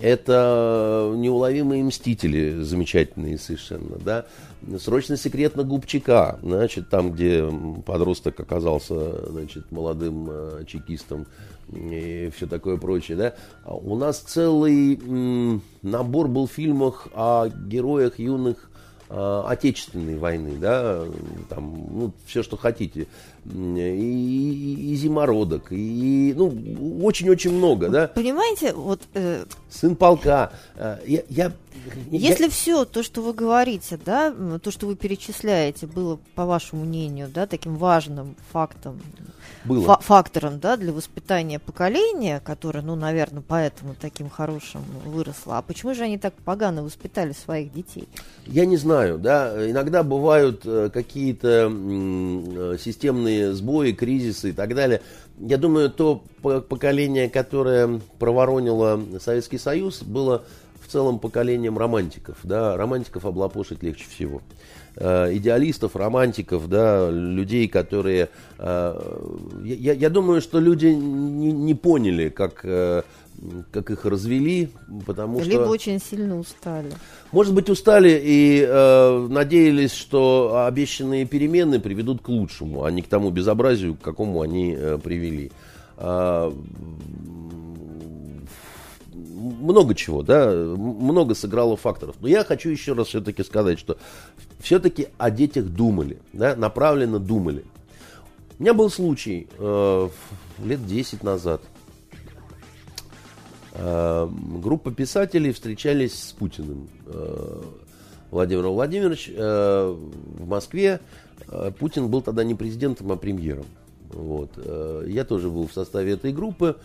Speaker 2: Это неуловимые мстители, замечательные совершенно. Да? Срочно секретно Губчака, значит, там, где подросток оказался значит, молодым э, чекистом и все такое прочее. Да? А у нас целый набор был в фильмах о героях юных Э, Отечественной войны, да, там, ну, все, что хотите, и, и, и зимородок, и, ну, очень-очень много, да.
Speaker 1: Понимаете, вот... Э,
Speaker 2: Сын полка. Э, я, я,
Speaker 1: Если
Speaker 2: я...
Speaker 1: все то, что вы говорите, да, то, что вы перечисляете, было, по вашему мнению, да, таким важным фактом,
Speaker 2: было.
Speaker 1: фактором да, для воспитания поколения, которое, ну, наверное, поэтому таким хорошим выросло. А почему же они так погано воспитали своих детей?
Speaker 2: Я не знаю, да. Иногда бывают э, какие-то э, системные сбои, кризисы и так далее. Я думаю, то поколение, которое проворонило Советский Союз, было в целом поколением романтиков. Да? Романтиков облапошить легче всего. Э, идеалистов, романтиков, да, людей, которые... Э, я, я думаю, что люди не, не поняли, как, э, как их развели, потому
Speaker 1: Либо
Speaker 2: что...
Speaker 1: Либо очень сильно устали.
Speaker 2: Может быть, устали и э, надеялись, что обещанные перемены приведут к лучшему, а не к тому безобразию, к какому они э, привели. А, много чего, да, много сыграло факторов. Но я хочу еще раз все-таки сказать, что все-таки о детях думали, да, направленно думали. У меня был случай э, лет 10 назад. Э, группа писателей встречались с Путиным. Э, Владимир Владимирович э, в Москве. Э, Путин был тогда не президентом, а премьером. Вот. Э, я тоже был в составе этой группы.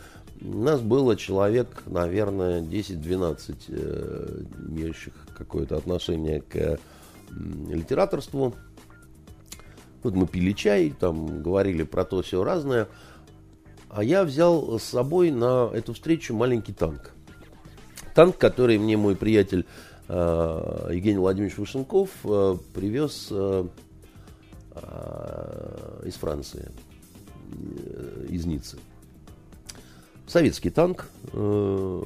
Speaker 2: У нас было человек, наверное, 10-12 э, имеющих какое-то отношение к литераторству. Вот мы пили чай, там говорили про то все разное. А я взял с собой на эту встречу маленький танк. Танк, который мне мой приятель э, Евгений Владимирович Вышенков э, привез э, э, из Франции, э, из Ниццы. Советский танк, э,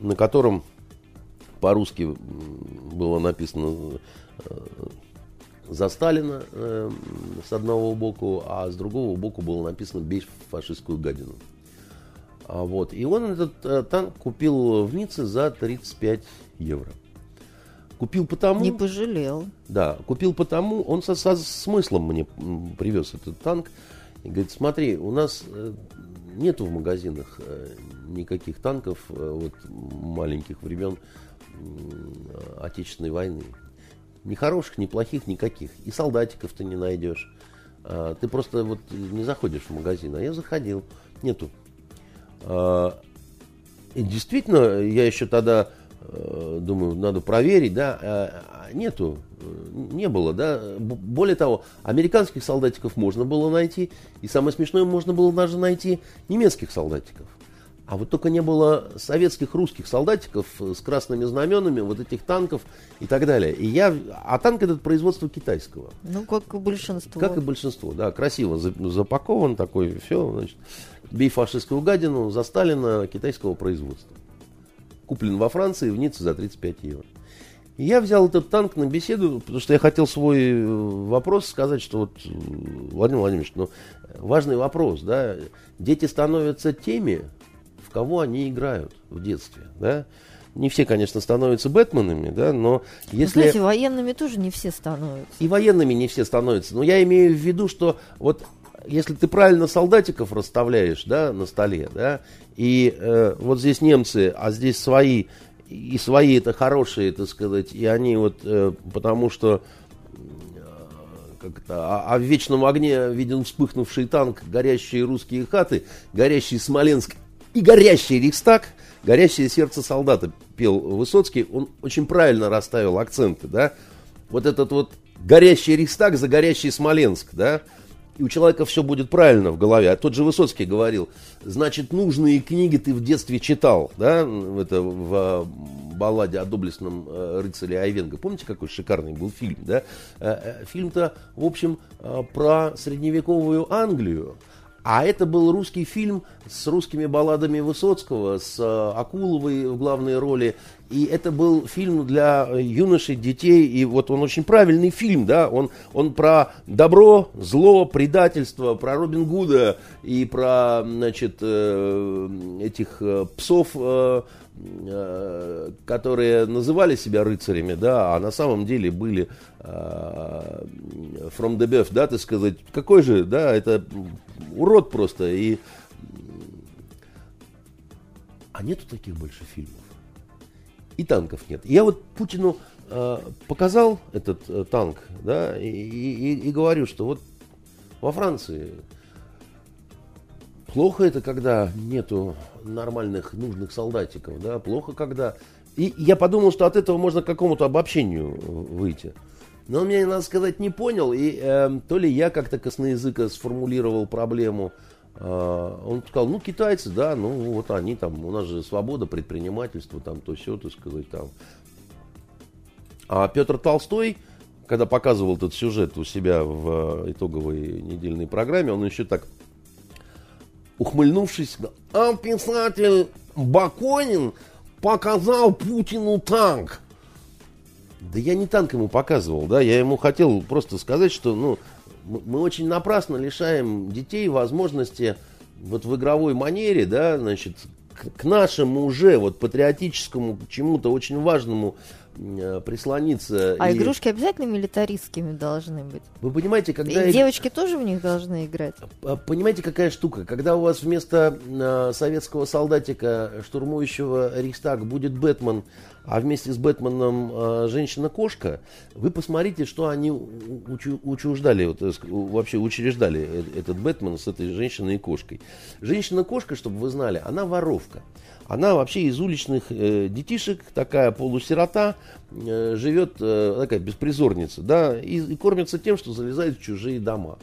Speaker 2: на котором по-русски было написано э, за Сталина э, с одного боку, а с другого боку было написано «Бей фашистскую гадину». А вот. И он этот э, танк купил в Ницце за 35 евро. Купил потому...
Speaker 1: Не пожалел.
Speaker 2: Да, купил потому, он со, со смыслом мне привез этот танк. И говорит, смотри, у нас нету в магазинах никаких танков вот, маленьких времен Отечественной войны. Ни хороших, ни плохих, никаких. И солдатиков ты не найдешь. А, ты просто вот не заходишь в магазин. А я заходил. Нету. А, и действительно, я еще тогда э, думаю, надо проверить, да, а, а нету, не было, да. Более того, американских солдатиков можно было найти, и самое смешное, можно было даже найти немецких солдатиков. А вот только не было советских русских солдатиков с красными знаменами, вот этих танков и так далее. И я, а танк этот производство китайского.
Speaker 1: Ну, как и большинство.
Speaker 2: Как и большинство, да, красиво запакован такой, все, значит, бей фашистскую гадину за Сталина китайского производства. Куплен во Франции в Ницце за 35 евро. И я взял этот танк на беседу, потому что я хотел свой э, вопрос сказать, что вот, э, Владимир Владимирович, ну, важный вопрос, да, дети становятся теми, в кого они играют в детстве, да. Не все, конечно, становятся Бэтменами, да, но если...
Speaker 1: Знаете, военными тоже не все становятся.
Speaker 2: И военными не все становятся. Но я имею в виду, что вот если ты правильно солдатиков расставляешь, да, на столе, да, и э, вот здесь немцы, а здесь свои, и свои это хорошие, так сказать, и они вот, э, потому что как это, а, а в вечном огне виден вспыхнувший танк, горящие русские хаты, горящий Смоленск и горящий Рейхстаг, горящее сердце солдата, пел Высоцкий, он очень правильно расставил акценты, да, вот этот вот горящий Рейхстаг за горящий Смоленск, да, и у человека все будет правильно в голове. А тот же Высоцкий говорил, значит, нужные книги ты в детстве читал, да, это в балладе о доблестном э, рыцаре Айвенго. Помните, какой шикарный был фильм, да? Э, э, фильм-то, в общем, про средневековую Англию. А это был русский фильм с русскими балладами Высоцкого, с Акуловой в главной роли. И это был фильм для юношей, детей, и вот он очень правильный фильм, да, он, он про добро, зло, предательство, про Робин Гуда и про, значит, э, этих э, псов, э, которые называли себя рыцарями, да, а на самом деле были from the beef, да, так сказать, какой же, да, это урод просто, и а нету таких больше фильмов и танков нет. Я вот Путину э, показал этот э, танк, да, и, и, и говорю, что вот во Франции плохо это, когда нету нормальных, нужных солдатиков, да, плохо, когда... И я подумал, что от этого можно к какому-то обобщению выйти. Но он меня, надо сказать, не понял, и э, то ли я как-то косноязыко сформулировал проблему, а, он сказал, ну, китайцы, да, ну, вот они там, у нас же свобода предпринимательства, там, то все, так сказать, там. А Петр Толстой, когда показывал этот сюжет у себя в итоговой недельной программе, он еще так, ухмыльнувшись, а писатель Баконин показал Путину танк. Да я не танк ему показывал, да, я ему хотел просто сказать, что, ну, мы очень напрасно лишаем детей возможности вот в игровой манере, да, значит, к, нашему уже вот патриотическому, чему-то очень важному прислониться.
Speaker 1: А
Speaker 2: и-
Speaker 1: игрушки обязательно милитаристскими должны быть.
Speaker 2: Вы понимаете, когда...
Speaker 1: И девочки тоже в них должны играть.
Speaker 2: Понимаете, какая штука? Когда у вас вместо э, советского солдатика, штурмующего Рейхстаг, будет Бэтмен, а вместе с Бэтменом э, женщина-кошка, вы посмотрите, что они учу- учуждали, вот, э, вообще учреждали э- этот Бэтмен с этой женщиной и кошкой. Женщина-кошка, чтобы вы знали, она воровка. Она вообще из уличных э, детишек, такая полусирота, э, живет э, такая беспризорница, да, и, и кормится тем, что залезает в чужие дома.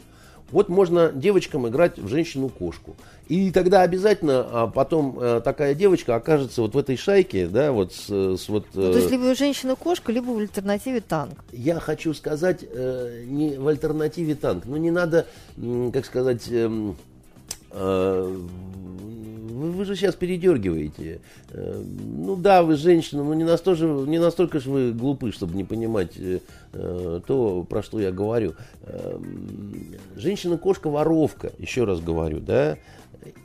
Speaker 2: Вот можно девочкам играть в женщину-кошку. И тогда обязательно а, потом э, такая девочка окажется вот в этой шайке, да, вот с, с вот...
Speaker 1: Ну, то есть
Speaker 2: э,
Speaker 1: либо женщина-кошка, либо в альтернативе танк.
Speaker 2: я хочу сказать э, не в альтернативе танк. Ну не надо, как сказать, эм, э, вы, вы же сейчас передергиваете. Э, ну да, вы женщина, но не настолько, не настолько же вы глупы, чтобы не понимать э, то, про что я говорю. Эм, Женщина-кошка воровка, еще раз говорю, да.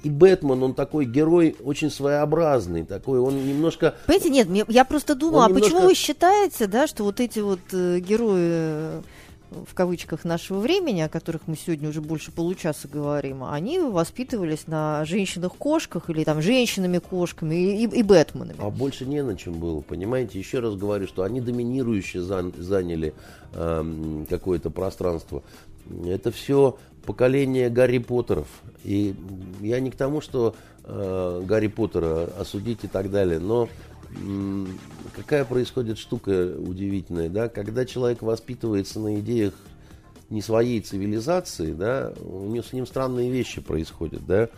Speaker 2: И Бэтмен, он такой герой очень своеобразный, такой, он немножко
Speaker 1: Понимаете, нет, я просто думала, а почему
Speaker 2: немножко-
Speaker 1: вы считаете, да, что вот эти вот э, герои э, в кавычках нашего времени, о которых мы сегодня уже больше получаса говорим, они воспитывались на женщинах-кошках или там женщинами-кошками и, и, и Бэтменами.
Speaker 2: А больше не на чем было, понимаете? Еще раз говорю, что они доминирующе зан- заняли эм, какое-то пространство. Это все поколение Гарри Поттеров. И я не к тому, что э, Гарри Поттера осудить и так далее, но какая происходит штука удивительная, да? Когда человек воспитывается на идеях не своей цивилизации, да, у него с ним странные вещи происходят, да.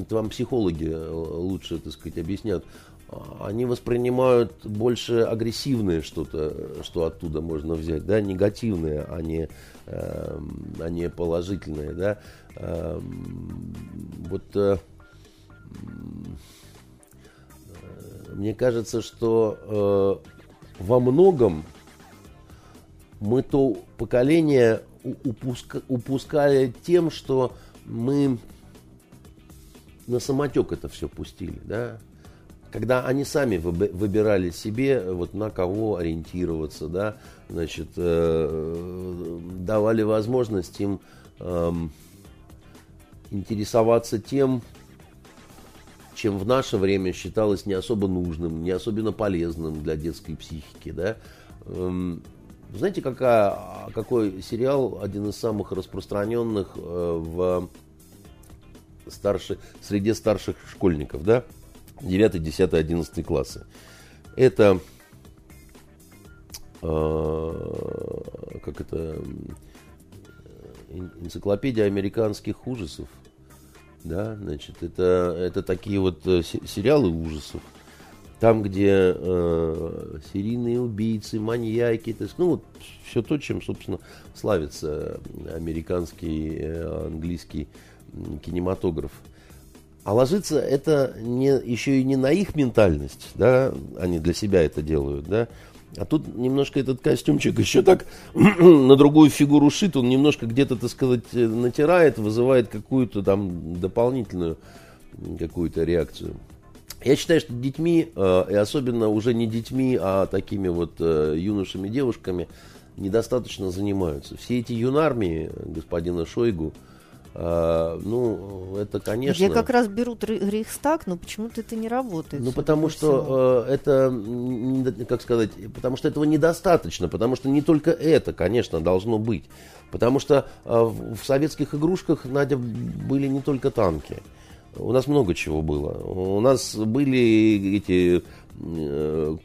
Speaker 2: Это вам психологи э, лучше, так сказать, объяснят. А, Они воспринимают больше агрессивное что-то, что оттуда можно взять, да, негативное, а не, эм, а не положительное, да. Вот э, м, э, мне кажется, что э, во многом мы то поколение упуска- упускали тем, что мы на самотек это все пустили, да. Когда они сами выб- выбирали себе, вот на кого ориентироваться, да, значит, э, давали возможность им эм, интересоваться тем, чем в наше время считалось не особо нужным, не особенно полезным для детской психики, да. Эм, Знаете, какая, какой сериал один из самых распространенных э, в старше, среди старших школьников, да? 9, 10, 11 классы. Это э, как это энциклопедия американских ужасов. Да, значит, это, это такие вот э, се- сериалы ужасов. Там, где э, серийные убийцы, маньяки, то есть, ну, вот все то, чем, собственно, славится американский, э, английский кинематограф. А ложится это не, еще и не на их ментальность, да, они для себя это делают, да, а тут немножко этот костюмчик еще так на другую фигуру шит, он немножко где-то, так сказать, э, натирает, вызывает какую-то там дополнительную какую-то реакцию. Я считаю, что детьми, э, и особенно уже не детьми, а такими вот э, юношами, девушками, недостаточно занимаются. Все эти юнармии господина Шойгу, э, ну, это, конечно...
Speaker 1: Где как раз берут Ре- Рейхстаг, но почему-то это не работает.
Speaker 2: Ну, потому что э, это, как сказать, потому что этого недостаточно, потому что не только это, конечно, должно быть. Потому что э, в в советских игрушках, Надя, были не только танки. У нас много чего было. У нас были эти э,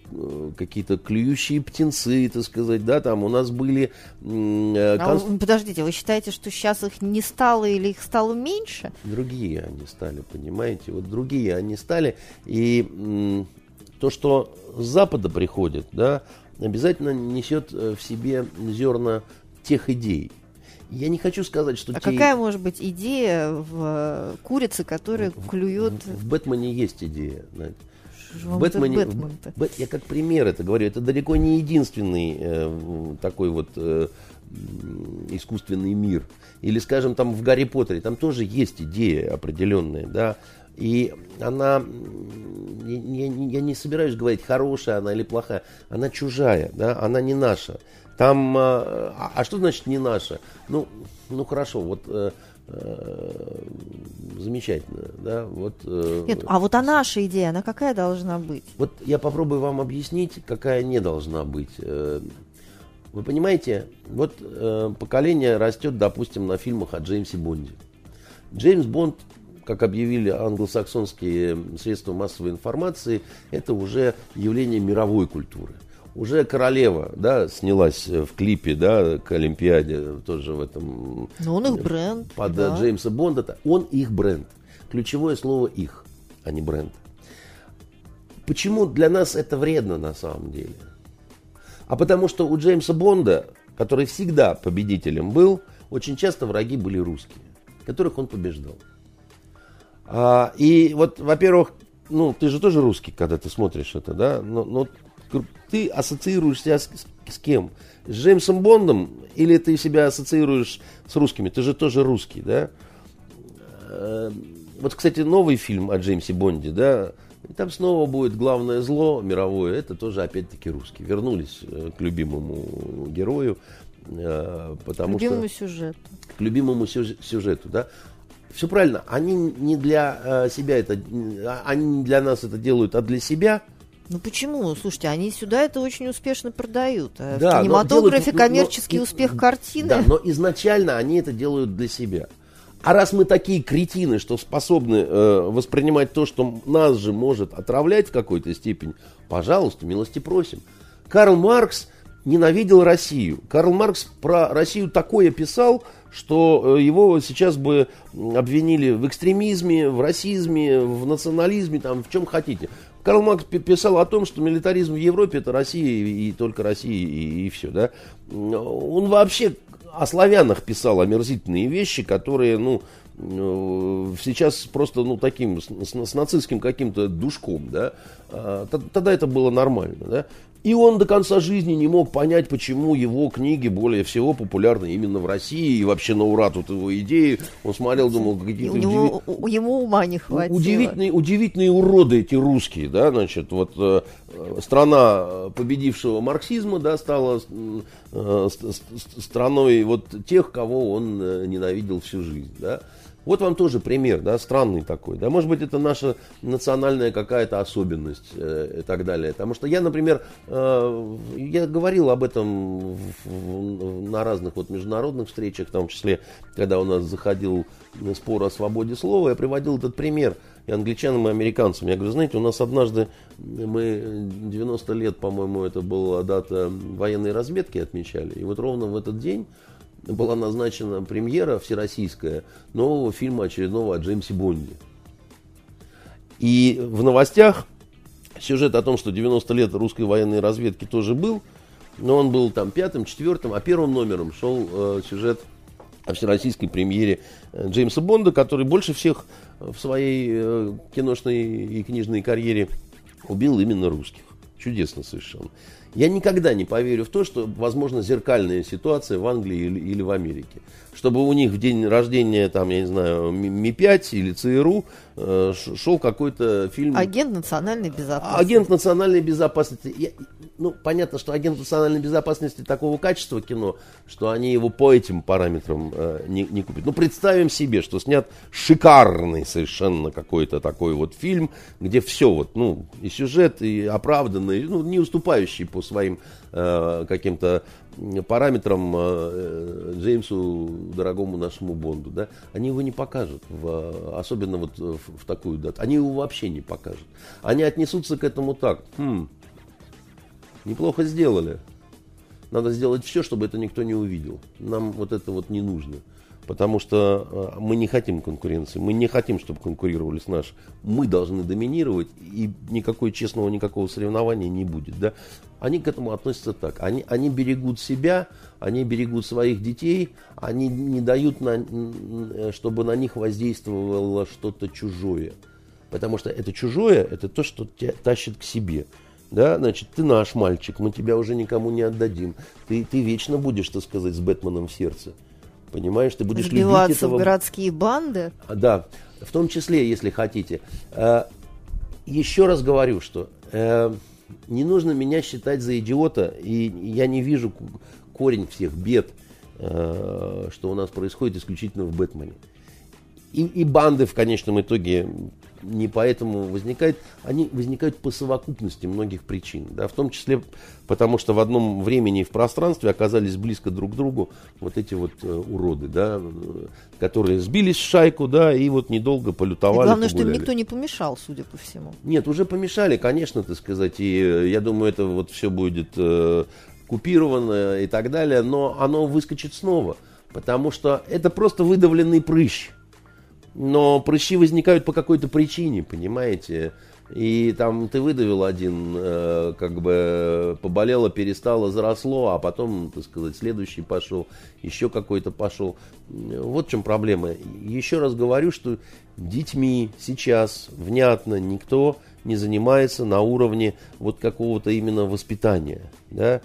Speaker 2: какие-то клюющие птенцы, так сказать, да, там у нас были э,
Speaker 1: А
Speaker 2: конс-
Speaker 1: вы- подождите, вы считаете, что сейчас их не стало или их стало меньше?
Speaker 2: Другие они стали, понимаете? Вот другие они стали. И м, то, что с Запада приходит, да, обязательно несет э, в себе зерна тех идей. Я не хочу сказать, что
Speaker 1: А
Speaker 2: те-
Speaker 1: какая может быть идея в э, курице, которая клюет...
Speaker 2: в, в Бэтмене есть идея.
Speaker 1: Же
Speaker 2: В Бэтмене, в
Speaker 1: Бэтмен-то?
Speaker 2: Бэт- я как пример это говорю, это далеко не единственный э, в- такой вот э, искусственный мир. Или, скажем, там в Гарри Поттере, там тоже есть идея определенная, да, и она, я, я не собираюсь говорить, хорошая она или плохая, она чужая, да, она не наша. Там, а, а что значит не наша? Ну, ну хорошо, вот э, э, замечательно, да, вот.
Speaker 1: Э, Нет, а вот а наша идея, она какая должна быть?
Speaker 2: Вот я попробую вам объяснить, какая не должна быть. Э, вы понимаете, вот э, поколение растет, допустим, на фильмах о Джеймсе Бонде. Джеймс Бонд, как объявили англосаксонские средства массовой информации, это уже явление мировой культуры. Уже королева, да, снялась в клипе, да, к Олимпиаде, тоже в этом.
Speaker 1: Ну, он их бренд.
Speaker 2: Под да. Джеймса Бонда. Он их бренд. Ключевое слово их, а не бренд. Почему для нас это вредно на самом деле? А потому что у Джеймса Бонда, который всегда победителем был, очень часто враги были русские, которых он побеждал. А, и вот, во-первых, ну, ты же тоже русский, когда ты смотришь это, да? Но, но ты ассоциируешь себя с, с кем? С Джеймсом Бондом или ты себя ассоциируешь с русскими? Ты же тоже русский, да? А, вот, кстати, новый фильм о Джеймсе Бонде, да, и там снова будет главное зло мировое, это тоже опять-таки русские. Вернулись э, к любимому герою.
Speaker 1: Э, потому к любимому что, сюжету.
Speaker 2: К любимому сюжету, да. Все правильно, они не для э, себя это, а, они не для нас это делают, а для себя.
Speaker 1: Ну почему? Слушайте, они сюда это очень успешно продают. А да, в кинематографе делают, коммерческий но, успех картины.
Speaker 2: Да, но изначально они это делают для себя. А раз мы такие кретины, что способны э, воспринимать то, что нас же может отравлять в какой-то степени, пожалуйста, милости просим. Карл Маркс ненавидел Россию. Карл Маркс про Россию такое писал, что э, его сейчас бы обвинили в экстремизме, в расизме, в национализме, там, в чем хотите. Карл Маркс писал о том, что милитаризм в Европе это Россия и, и только Россия и, и все, да. Он вообще о славянах писал омерзительные вещи, которые, ну, э, сейчас просто, ну, таким, с, с нацистским каким-то душком, да, а, тогда это было нормально, да. И он до конца жизни не мог понять, почему его книги более всего популярны именно в России. И вообще на ура тут его идеи. Он смотрел, думал, какие-то... У
Speaker 1: него, удив... ему ума не хватило.
Speaker 2: Удивительные, удивительные уроды эти русские, да, значит, вот э, страна победившего марксизма, да, стала э, страной вот тех, кого он э, ненавидел всю жизнь, да. Вот вам тоже пример, да, странный такой. Да, может быть, это наша национальная какая-то особенность э, и так далее. Потому что я, например, э, я говорил об этом в, в, на разных вот международных встречах, в том числе, когда у нас заходил спор о свободе слова, я приводил этот пример и англичанам, и американцам. Я говорю, знаете, у нас однажды, мы 90 лет, по-моему, это была дата военной разведки отмечали, и вот ровно в этот день была назначена премьера всероссийская нового фильма очередного о Джеймсе Бонде. И в новостях сюжет о том, что 90 лет русской военной разведки тоже был, но он был там пятым, четвертым, а первым номером шел э, сюжет о всероссийской премьере э, Джеймса Бонда, который больше всех в своей э, киношной и книжной карьере убил именно русских. Чудесно совершенно. Я никогда не поверю в то, что возможно зеркальная ситуация в Англии или, в Америке. Чтобы у них в день рождения, там, я не знаю, Ми-5 или ЦРУ э, шел какой-то фильм...
Speaker 1: Агент национальной безопасности.
Speaker 2: Агент национальной безопасности. Я, ну, понятно, что агент национальной безопасности такого качества кино, что они его по этим параметрам э, не, не купят. Ну, представим себе, что снят шикарный совершенно какой-то такой вот фильм, где все вот, ну, и сюжет, и оправданный, ну, не уступающий по своим э, каким-то параметрам э, Джеймсу, дорогому нашему Бонду, да, они его не покажут, в, особенно вот в, в такую дату. Они его вообще не покажут. Они отнесутся к этому так. Хм, неплохо сделали. Надо сделать все, чтобы это никто не увидел. Нам вот это вот не нужно. Потому что э, мы не хотим конкуренции, мы не хотим, чтобы конкурировали с нашими. Мы должны доминировать, и никакой честного, никакого соревнования не будет. Да? Они к этому относятся так. Они, они берегут себя, они берегут своих детей, они не дают, на, чтобы на них воздействовало что-то чужое. Потому что это чужое, это то, что тебя тащит к себе. да, значит, ты наш мальчик, мы тебя уже никому не отдадим. Ты, ты вечно будешь, так сказать, с Бэтменом в сердце. Понимаешь, ты будешь
Speaker 1: Сбиваться
Speaker 2: любить этого...
Speaker 1: в городские банды?
Speaker 2: А, Да, в том числе, если хотите. Э, Еще раз говорю, что э, не нужно меня считать за идиота, и я не вижу корень всех бед, э, что у нас происходит исключительно в Бэтмене. И, и банды в конечном итоге не поэтому возникают, они возникают по совокупности многих причин, да, в том числе потому, что в одном времени и в пространстве оказались близко друг к другу вот эти вот э, уроды, да, которые сбились в шайку, да, и вот недолго
Speaker 1: И
Speaker 2: полютовали,
Speaker 1: главное, что им
Speaker 2: погуляли.
Speaker 1: никто не помешал, судя по всему.
Speaker 2: Нет, уже помешали, конечно, так сказать, и э, я думаю, это вот все будет э, купировано и так далее, но оно выскочит снова, потому что это просто выдавленный прыщ. Но прыщи возникают по какой-то причине, понимаете? И там ты выдавил один, э, как бы поболело, перестало, заросло, а потом, так сказать, следующий пошел, еще какой-то пошел. Вот в чем проблема. Еще раз говорю, что детьми сейчас внятно никто не занимается на уровне вот какого-то именно воспитания. Да?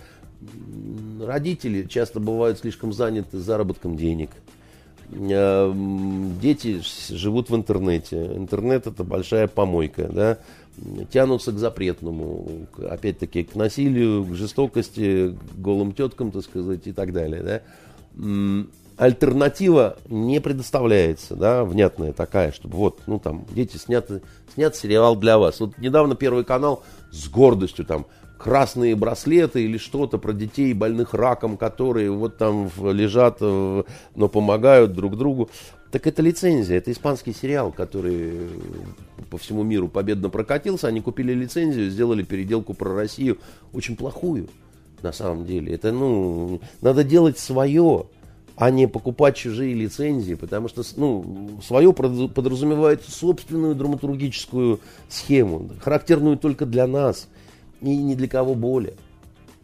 Speaker 2: Родители часто бывают слишком заняты заработком денег. Э, м, Дети живут в интернете. Интернет это большая помойка, да? Тянутся к запретному, опять-таки к насилию, к жестокости, к голым теткам, так сказать, и так далее, да? Альтернатива не предоставляется, да, внятная такая, чтобы вот, ну там, дети, сняты, снят сериал для вас. Вот недавно Первый канал с гордостью там красные браслеты или что-то про детей больных раком, которые вот там лежат, э, но помогают друг другу. Так это лицензия, это испанский сериал, который по всему миру победно прокатился. Они купили лицензию, сделали переделку про Россию, очень плохую на самом деле. Это, ну, надо делать свое, а не покупать чужие лицензии, потому что, ну, свое подразумевает собственную драматургическую схему, характерную только для нас и ни для кого более.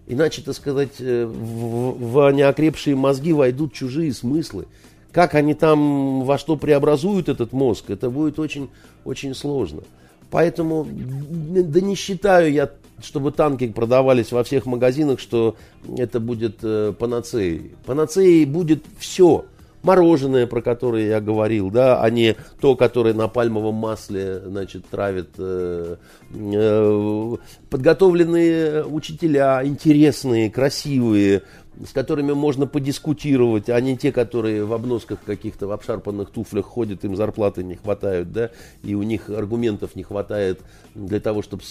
Speaker 2: Иначе, так сказать, э, в, в неокрепшие мозги войдут чужие смыслы. Как они там во что преобразуют этот мозг, это будет очень, очень сложно. Поэтому, да не считаю я, чтобы танки продавались во всех магазинах, что это будет э, панацеей. Панацеей будет все. Мороженое, про которое я говорил, да, а не то, которое на пальмовом масле, значит, травит. э, э, подготовленные учителя, интересные, красивые, с которыми можно подискутировать, а не те, которые в обносках каких-то, в обшарпанных туфлях ходят, им зарплаты не хватают, да, и у них аргументов не хватает для того, чтобы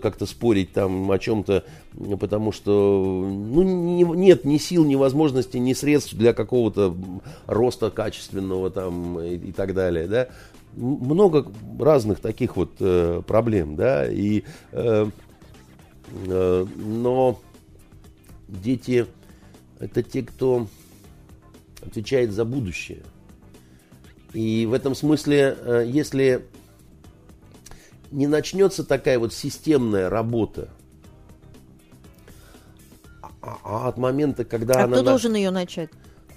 Speaker 2: как-то спорить там о чем-то, потому что, ну, не- нет ни сил, ни возможностей, ни средств для какого-то роста качественного там и, и так далее, да. Много разных таких вот э, проблем, да, и, э, э, но дети это те, кто отвечает за будущее. И в этом смысле, э, если не начнется такая вот системная работа, а- а от момента, когда
Speaker 1: А
Speaker 2: она...
Speaker 1: кто должен ее начать?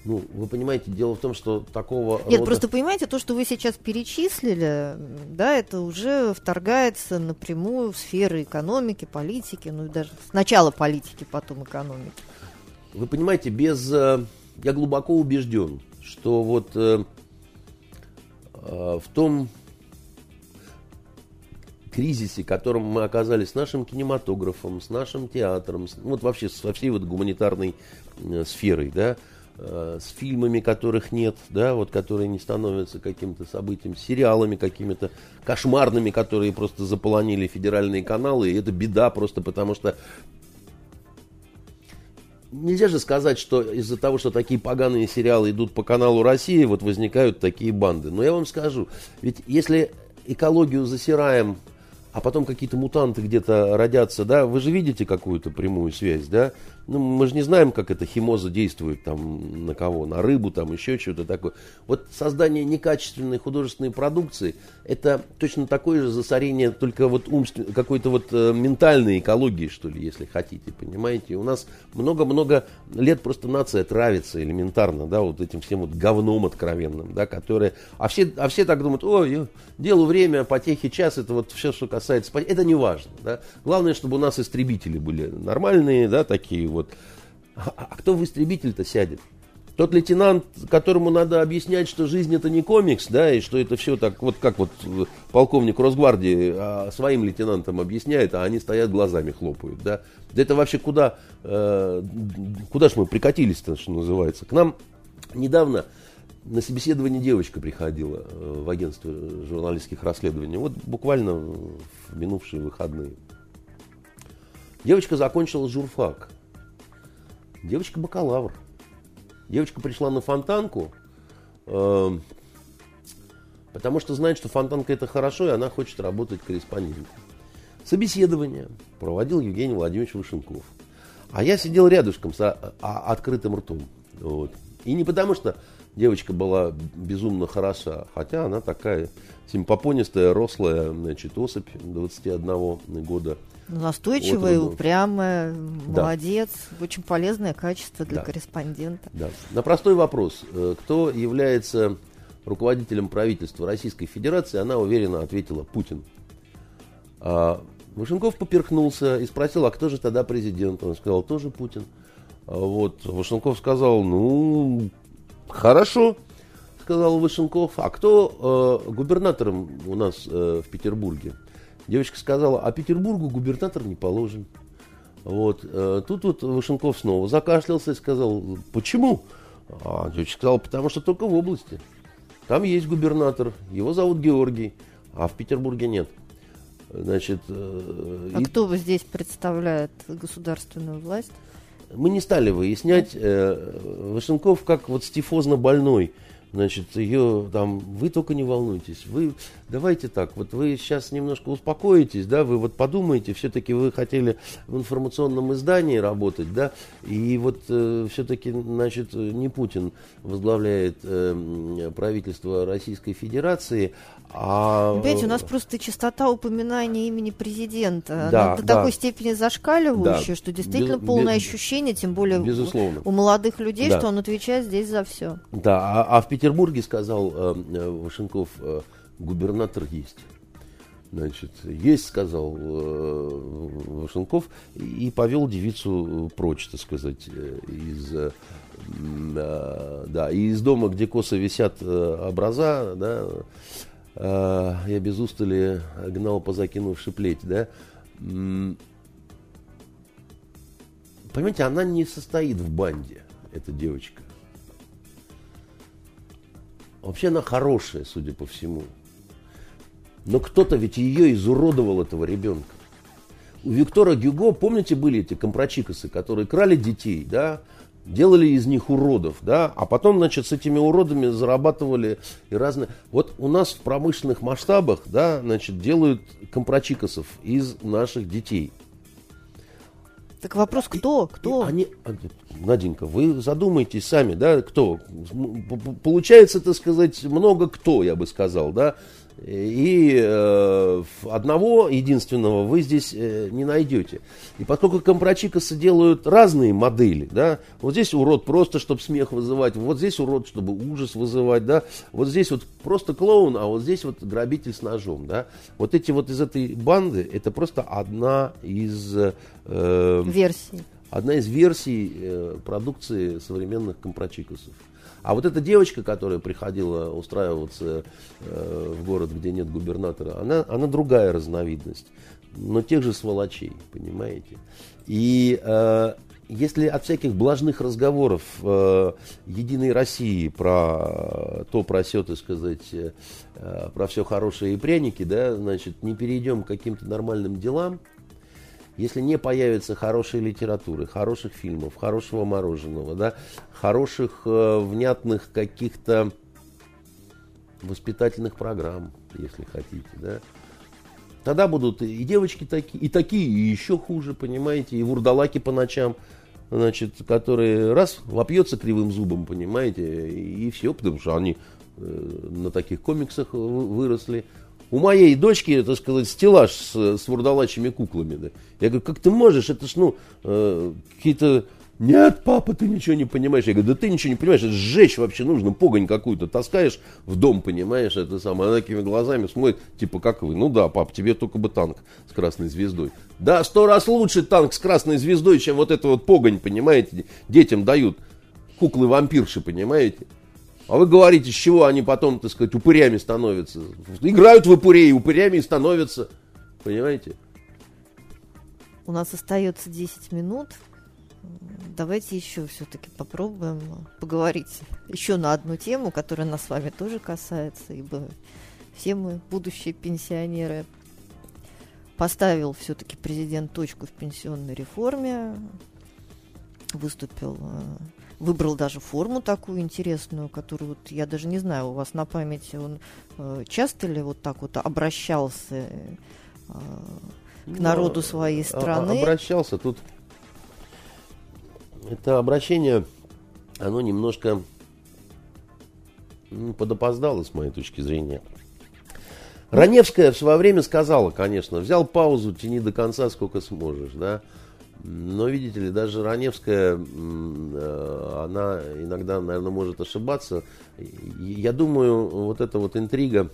Speaker 2: Ну, вы понимаете, дело в том, что такого
Speaker 1: Нет,
Speaker 2: рода-
Speaker 1: просто понимаете, то, что вы сейчас перечислили, да, это уже вторгается напрямую в сферы экономики, политики, ну и даже сначала политики, потом экономики.
Speaker 2: Вы понимаете, без... э, Я глубоко убежден, что вот э, э, в том кризисе, в котором мы оказались с нашим кинематографом, с нашим театром, вот вообще со всей вот гуманитарной сферой, да, с фильмами, которых нет, да, вот которые не становятся каким-то событием, с сериалами какими-то кошмарными, которые просто заполонили федеральные каналы, и это беда просто потому что Нельзя же сказать, что из-за того, что такие поганые сериалы идут по каналу России, вот возникают такие банды. Но я вам скажу, ведь если экологию засираем, а потом какие-то мутанты где-то родятся, да, вы же видите какую-то прямую связь, да? Ну, мы же не знаем, как эта химоза действует там на кого, на рыбу, там еще что-то такое. Вот создание некачественной художественной продукции – это точно такое же засорение, только вот умствен... какой-то вот э, ментальной экологии, что ли, если хотите, понимаете? У нас много-много лет просто нация травится элементарно, да, вот этим всем вот говном откровенным, да, которое... А все, а все так думают, ой, делу время, потехи час, это вот все, что касается... Это не важно. Да? Главное, чтобы у нас истребители были нормальные, да, такие вот. А, а кто в истребитель-то сядет? Тот лейтенант, которому надо объяснять, что жизнь это не комикс, да, и что это все так, вот как вот полковник Росгвардии а, своим лейтенантам объясняет, а они стоят глазами хлопают. Да это вообще куда, э, куда ж мы прикатились-то, что называется. К нам недавно на собеседование девочка приходила э, в агентство журналистских расследований. Вот буквально в минувшие выходные. Девочка закончила журфак. Девочка бакалавр. Девочка пришла на фонтанку, э, потому что знает, что фонтанка это хорошо, и она хочет работать корреспондентом. Собеседование проводил Евгений Владимирович Вышенков. А я сидел рядышком с а, а, открытым ртом. Вот. И не потому, что девочка была безумно хороша, хотя она такая симпопонистая, рослая, значит, особь 21 года.
Speaker 1: Настойчивая, вот, упрямая, да. молодец. Очень полезное качество для да. корреспондента.
Speaker 2: Да. На простой вопрос, э, кто является руководителем правительства Российской Федерации, она уверенно ответила Путин. А Вашенков поперхнулся и спросил, а кто же тогда президент? Он сказал, тоже Путин. А вот Вашенков сказал, ну, хорошо, сказал Вышенков. А кто э, губернатором у нас э, в Петербурге? Девочка сказала, а Петербургу губернатор не положен. Вот. Э, тут вот Вышенков снова закашлялся и сказал, почему? А девочка сказала, потому что только в области. Там есть губернатор, его зовут Георгий, а в Петербурге нет. Значит,
Speaker 1: э, а и... кто здесь представляет государственную власть?
Speaker 2: Мы не стали выяснять. Э, Вашенков как вот стифозно больной – Значит, ее там, вы только не волнуйтесь, вы, давайте так, вот вы сейчас немножко успокоитесь, да, вы вот подумайте, все-таки вы хотели в информационном издании работать, да, и вот э, все-таки, значит, не Путин возглавляет э, правительство Российской Федерации, а...
Speaker 1: Понимаете, у нас просто частота упоминания имени президента да, до да. такой степени зашкаливающая, да. что действительно без, полное без, ощущение, тем более безусловно. у молодых людей, да. что он отвечает здесь за все.
Speaker 2: Да, а, а в Петербурге, сказал э, э, Вашенков, э, губернатор есть. Значит, есть, сказал э, Вашенков, и повел девицу прочь, так сказать, э, из, э, да, из дома, где косо висят э, образа, да, э, я без устали гнал по закинувши плеть, да. Понимаете, она не состоит в банде, эта девочка. Вообще она хорошая, судя по всему. Но кто-то ведь ее изуродовал, этого ребенка. У Виктора Гюго, помните, были эти компрочикосы, которые крали детей, да, делали из них уродов, да, а потом, значит, с этими уродами зарабатывали и разные. Вот у нас в промышленных масштабах, да, значит, делают компрочикосов из наших детей.
Speaker 1: Так вопрос, кто? Кто?
Speaker 2: Они, а, Наденька, вы задумайтесь сами, да, кто? Получается, так сказать, много кто, я бы сказал, да. И э, одного единственного вы здесь э, не найдете. И поскольку компрочикосы делают разные модели, да, вот здесь урод просто, чтобы смех вызывать, вот здесь урод, чтобы ужас вызывать, да, вот здесь вот просто клоун, а вот здесь вот грабитель с ножом, да. Вот эти вот из этой банды, это просто одна из...
Speaker 1: Э, версий.
Speaker 2: Одна из версий э, продукции современных компрочикосов. А вот эта девочка, которая приходила устраиваться э, в город, где нет губернатора, она, она другая разновидность, но тех же сволочей, понимаете? И э, если от всяких блажных разговоров э, Единой России про то, про все, сказать, э, про все хорошее и пряники, да, значит, не перейдем к каким-то нормальным делам, если не появится хорошей литературы, хороших фильмов, хорошего мороженого, да, хороших, э, внятных каких-то воспитательных программ, если хотите, да, тогда будут и девочки такие, и такие, и еще хуже, понимаете, и вурдалаки по ночам, значит, которые раз вопьется кривым зубом, понимаете, и все, потому что они э, на таких комиксах выросли. У моей дочки, так сказать, стеллаж с, с вурдалачьими куклами. Да. Я говорю, как ты можешь? Это ж, ну, э, какие-то Нет, папа, ты ничего не понимаешь. Я говорю, да ты ничего не понимаешь, это сжечь вообще нужно, погонь какую-то таскаешь в дом, понимаешь, это самое. Она такими глазами смотрит, типа, как вы? Ну да, пап, тебе только бы танк с красной звездой. Да, сто раз лучше танк с красной звездой, чем вот это вот погонь, понимаете, детям дают. Куклы-вампирши, понимаете? А вы говорите, с чего они потом, так сказать, упырями становятся? Играют в упырей, упырями и становятся. Понимаете?
Speaker 1: У нас остается 10 минут. Давайте еще все-таки попробуем поговорить еще на одну тему, которая нас с вами тоже касается, ибо все мы будущие пенсионеры. Поставил все-таки президент точку в пенсионной реформе, выступил, э, выбрал даже форму такую интересную, которую вот я даже не знаю, у вас на памяти он э, часто ли вот так вот обращался э, к народу своей
Speaker 2: Ну, а-
Speaker 1: страны?
Speaker 2: Обращался. Тут это обращение, оно немножко ну, подопоздало, с моей точки зрения. Раневская в свое время сказала, конечно, взял паузу, тяни до конца, сколько сможешь, да. Но, видите ли, даже Раневская, э, она иногда, наверное, может ошибаться. Я думаю, вот эта вот интрига,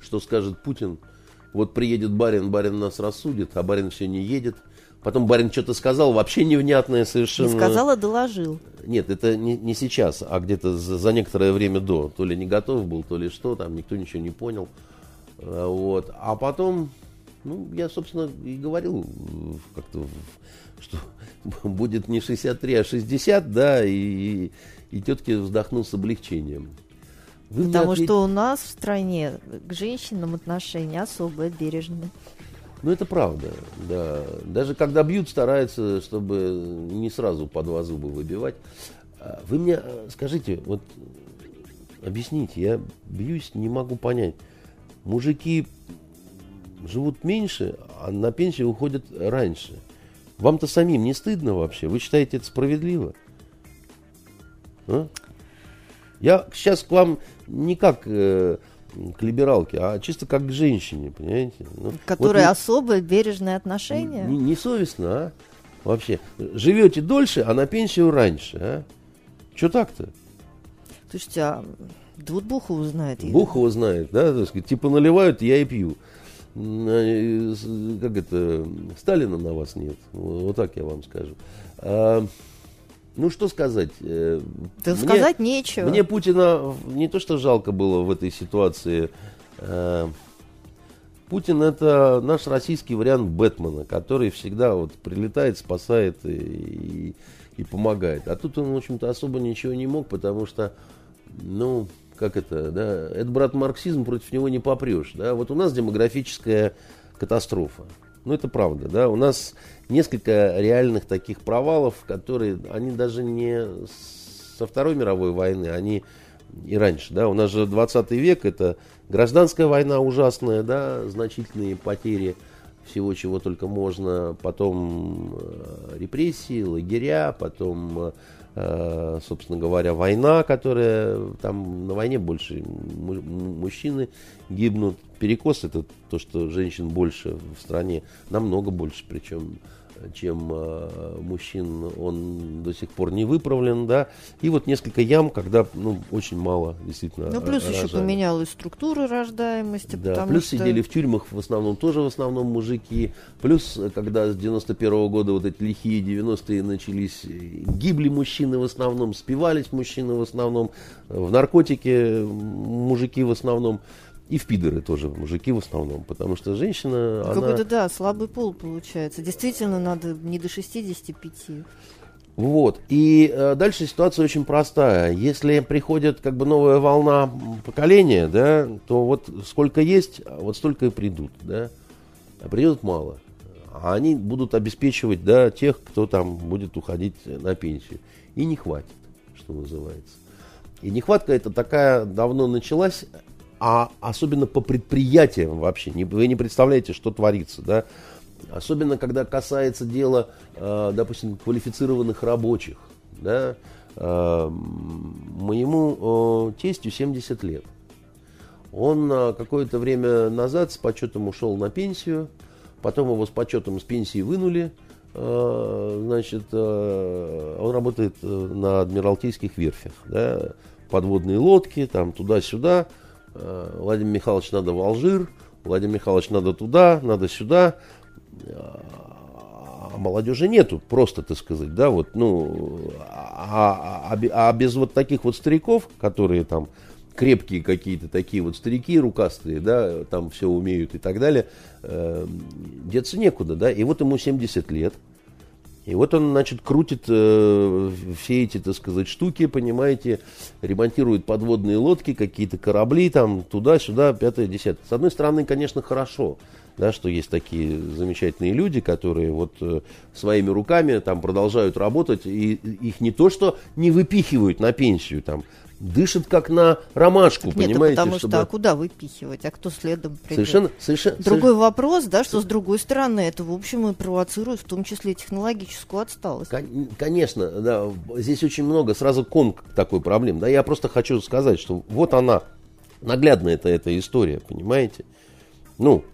Speaker 2: что скажет Путин, вот приедет барин, барин нас рассудит, а барин все не едет. Потом барин что-то сказал, вообще невнятное совершенно.
Speaker 1: Не сказал, а доложил.
Speaker 2: Нет, это не, не сейчас, а где-то за, за некоторое время до. То ли не готов был, то ли что, там никто ничего не понял. А, Вот. А потом, ну, я, собственно, и говорил э, как-то, что будет не 63, а 60, да, и, и тетки вздохнул с облегчением. Вы
Speaker 1: Потому
Speaker 2: ответь-
Speaker 1: что у нас в стране к женщинам отношения особо бережны.
Speaker 2: Ну, это правда, да. Даже когда бьют, стараются, чтобы не сразу по два зуба выбивать. А Вы мне э, скажите, вот объясните, я бьюсь, не могу понять. Мужики живут меньше, а на пенсию уходят раньше. Вам-то самим не стыдно вообще? Вы считаете это справедливо? А? Я сейчас к вам не как э, к либералке, а чисто как к женщине, понимаете? Ну, вот
Speaker 1: Которые
Speaker 2: не-
Speaker 1: особо бережные отношения.
Speaker 2: не, не совестно, а? Вообще. Живете дольше, а на пенсию раньше, а? Что так-то?
Speaker 1: Слушайте, а вот Бог его знает.
Speaker 2: Его знает, да? Так сказать, типа наливают, я и пью. Как это? Сталина на вас нет. Вот вот так я вам скажу. А, ну, что сказать? Э,
Speaker 1: Да
Speaker 2: мне-
Speaker 1: сказать нечего.
Speaker 2: Мне Путина не то что жалко было в этой ситуации. э, Путин это наш российский вариант Бэтмена, который всегда вот прилетает, спасает и, и- и помогает. А тут он, в общем-то, особо ничего не мог, потому что, ну, как это, да, это брат марксизм, против него не попрешь. Да? Вот у нас демографическая катастрофа. Ну, это правда, да. У нас несколько реальных таких провалов, которые, они даже не со Второй мировой войны, они и раньше, да. У нас же 20 век, это гражданская война ужасная, да, значительные потери всего, чего только можно. Потом э, репрессии, лагеря, потом, э, собственно говоря, война, которая там на войне больше му- му- мужчины гибнут. Перекос это то, что женщин больше в стране, намного больше, причем чем э, мужчин, он до сих пор не выправлен, да. И вот несколько ям, когда, ну, очень мало действительно
Speaker 1: Ну, плюс
Speaker 2: р-
Speaker 1: еще
Speaker 2: рожали.
Speaker 1: поменялась структура рождаемости,
Speaker 2: Да, плюс
Speaker 1: что...
Speaker 2: сидели в тюрьмах в основном тоже в основном мужики. Плюс, э, когда с 91 года вот эти лихие 90-е начались, э, гибли мужчины в основном, спивались мужчины в основном, в наркотике мужики в основном. И в пидоры тоже мужики в основном, потому что женщина, она...
Speaker 1: Какой-то, да, слабый пол получается. Действительно, надо не до 65.
Speaker 2: Вот. И э, дальше ситуация очень простая. Если приходит как бы новая волна поколения, да, то вот сколько есть, а вот столько и придут, да. А придет мало. А они будут обеспечивать, да, тех, кто там будет уходить на пенсию. И не хватит, что называется. И нехватка это такая давно началась, а особенно по предприятиям вообще. Вы не представляете, что творится, да. Особенно, когда касается дела, э, допустим, квалифицированных рабочих. Да? Э, моему э, тестю 70 лет. Он э, какое-то время назад с почетом ушел на пенсию, потом его с почетом с пенсии вынули, э, значит, он работает на адмиралтейских верфях, да, подводные лодки, там туда-сюда. Э, Владимир Михайлович надо в Алжир, Владимир Михайлович надо туда, надо сюда. А молодежи нету, просто, так сказать, да, вот, ну, а, а, а без вот таких вот стариков, которые там крепкие какие-то такие вот старики рукастые, да, там все умеют и так далее, э, деться некуда, да, и вот ему 70 лет, и вот он, значит, крутит э, все эти, так сказать, штуки, понимаете, ремонтирует подводные лодки, какие-то корабли, там, туда-сюда, пятое, десятое. С одной стороны, конечно, хорошо, да, что есть такие замечательные люди, которые вот э, своими руками там продолжают работать, и их не то, что не выпихивают на пенсию, там, дышит как на ромашку,
Speaker 1: так
Speaker 2: понимаете?
Speaker 1: Нет, потому
Speaker 2: чтобы...
Speaker 1: что а куда выпихивать, а кто следом придет?
Speaker 2: Совершенно, совершенно,
Speaker 1: Другой
Speaker 2: совершенно...
Speaker 1: вопрос, да, что с другой стороны это, в общем, и провоцирует в том числе технологическую отсталость.
Speaker 2: Кон- конечно, да, здесь очень много сразу кон такой проблем. Да, я просто хочу сказать, что вот она, наглядная это эта история, понимаете? Ну,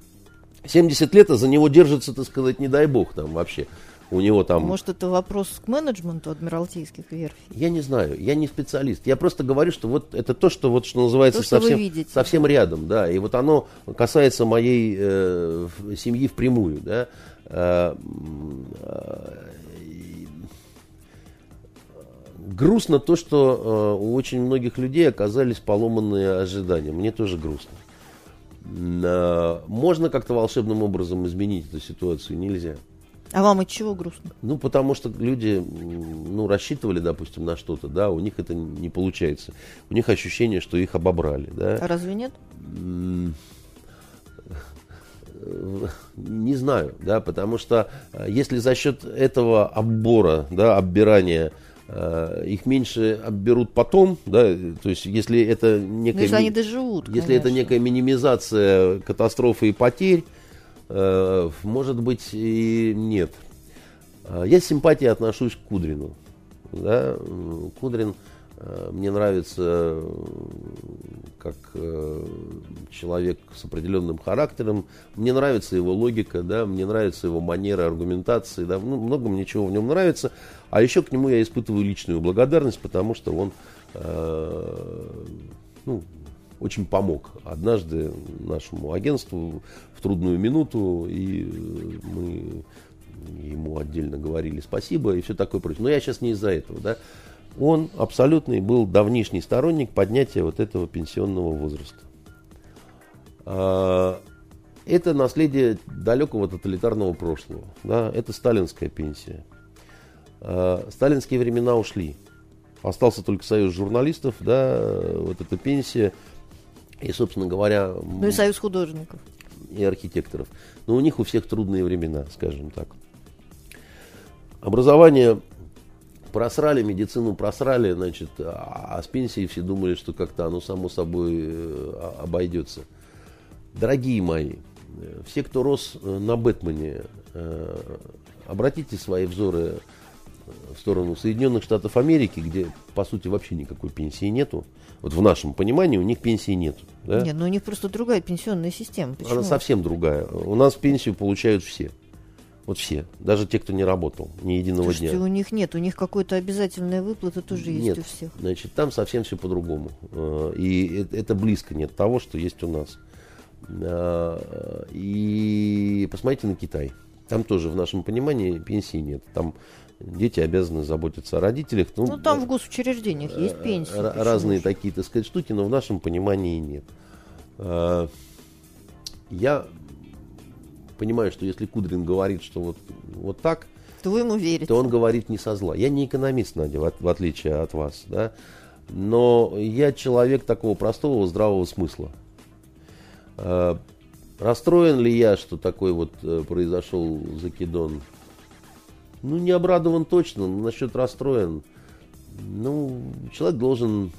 Speaker 2: 70 лет, а за него держится, так сказать, не дай бог там вообще у него там...
Speaker 1: Может, это вопрос к менеджменту адмиралтейских верфей?
Speaker 2: Я не знаю, я не специалист. Я просто говорю, что вот это то, что вот что называется
Speaker 1: то, что
Speaker 2: совсем, совсем рядом, да. И вот оно касается моей э, семьи впрямую, да. Э, э, грустно то, что э, у очень многих людей оказались поломанные ожидания. Мне тоже грустно. Э, можно как-то волшебным образом изменить эту ситуацию? Нельзя.
Speaker 1: А вам от чего грустно?
Speaker 2: Ну, потому что люди, ну, рассчитывали, допустим, на что-то, да, у них это не получается. У них ощущение, что их обобрали, да.
Speaker 1: А разве нет?
Speaker 2: Не знаю, да, потому что э, если за счет этого оббора, да, оббирания э, их меньше обберут потом, да, то есть если это некая,
Speaker 1: ну, если они доживут,
Speaker 2: если
Speaker 1: конечно.
Speaker 2: это некая минимизация катастрофы и потерь, Э, может быть и нет. А, я с симпатией отношусь к Кудрину. Да? Кудрин э, мне нравится как э, человек с определенным характером. Мне нравится его логика, да? мне нравится его манера аргументации. Да? Ну, много мне чего в нем нравится. А еще к нему я испытываю личную благодарность, потому что он ну, очень помог однажды нашему агентству трудную минуту, и мы ему отдельно говорили спасибо и все такое прочее. Но я сейчас не из-за этого, да. Он абсолютный был давнишний сторонник поднятия вот этого пенсионного возраста. А, это наследие далекого тоталитарного прошлого. Да? Это сталинская пенсия. А, сталинские времена ушли. Остался только союз журналистов, да, вот эта пенсия – и, собственно говоря...
Speaker 1: Ну и союз художников.
Speaker 2: И архитекторов. Но у них у всех трудные времена, скажем так. Образование просрали, медицину просрали, значит, а, а с пенсией все думали, что как-то оно само собой э, обойдется. Дорогие мои, все, кто рос э, на Бэтмене, э, обратите свои взоры в сторону Соединенных Штатов Америки, где, по сути, вообще никакой пенсии нету. Вот в нашем понимании у них пенсии нет. Да?
Speaker 1: Нет, ну у них просто другая пенсионная система. Почему?
Speaker 2: Она совсем другая. У нас пенсию получают все. Вот все. Даже те, кто не работал ни единого
Speaker 1: Слушайте,
Speaker 2: дня.
Speaker 1: у них нет. У них какой-то обязательная выплата тоже есть
Speaker 2: нет.
Speaker 1: у всех.
Speaker 2: Значит, там совсем все по-другому. Э, и это близко нет того, что есть у нас. Э, и посмотрите на Китай. Там тоже в нашем понимании пенсии нет. Там дети обязаны заботиться о родителях.
Speaker 1: Ну, ну там в госучреждениях есть э, пенсии.
Speaker 2: Разные же? такие, так сказать, штуки, но в нашем понимании нет. Э, я понимаю, что если Кудрин говорит, что вот, вот так,
Speaker 1: то вы ему верите.
Speaker 2: То он говорит не со зла. Я не экономист, Надя, в, в отличие от вас, да. Но я человек такого простого, здравого смысла. Э, расстроен ли я, что такой вот произошел закидон ну, не обрадован точно, но насчет расстроен. Ну, человек должен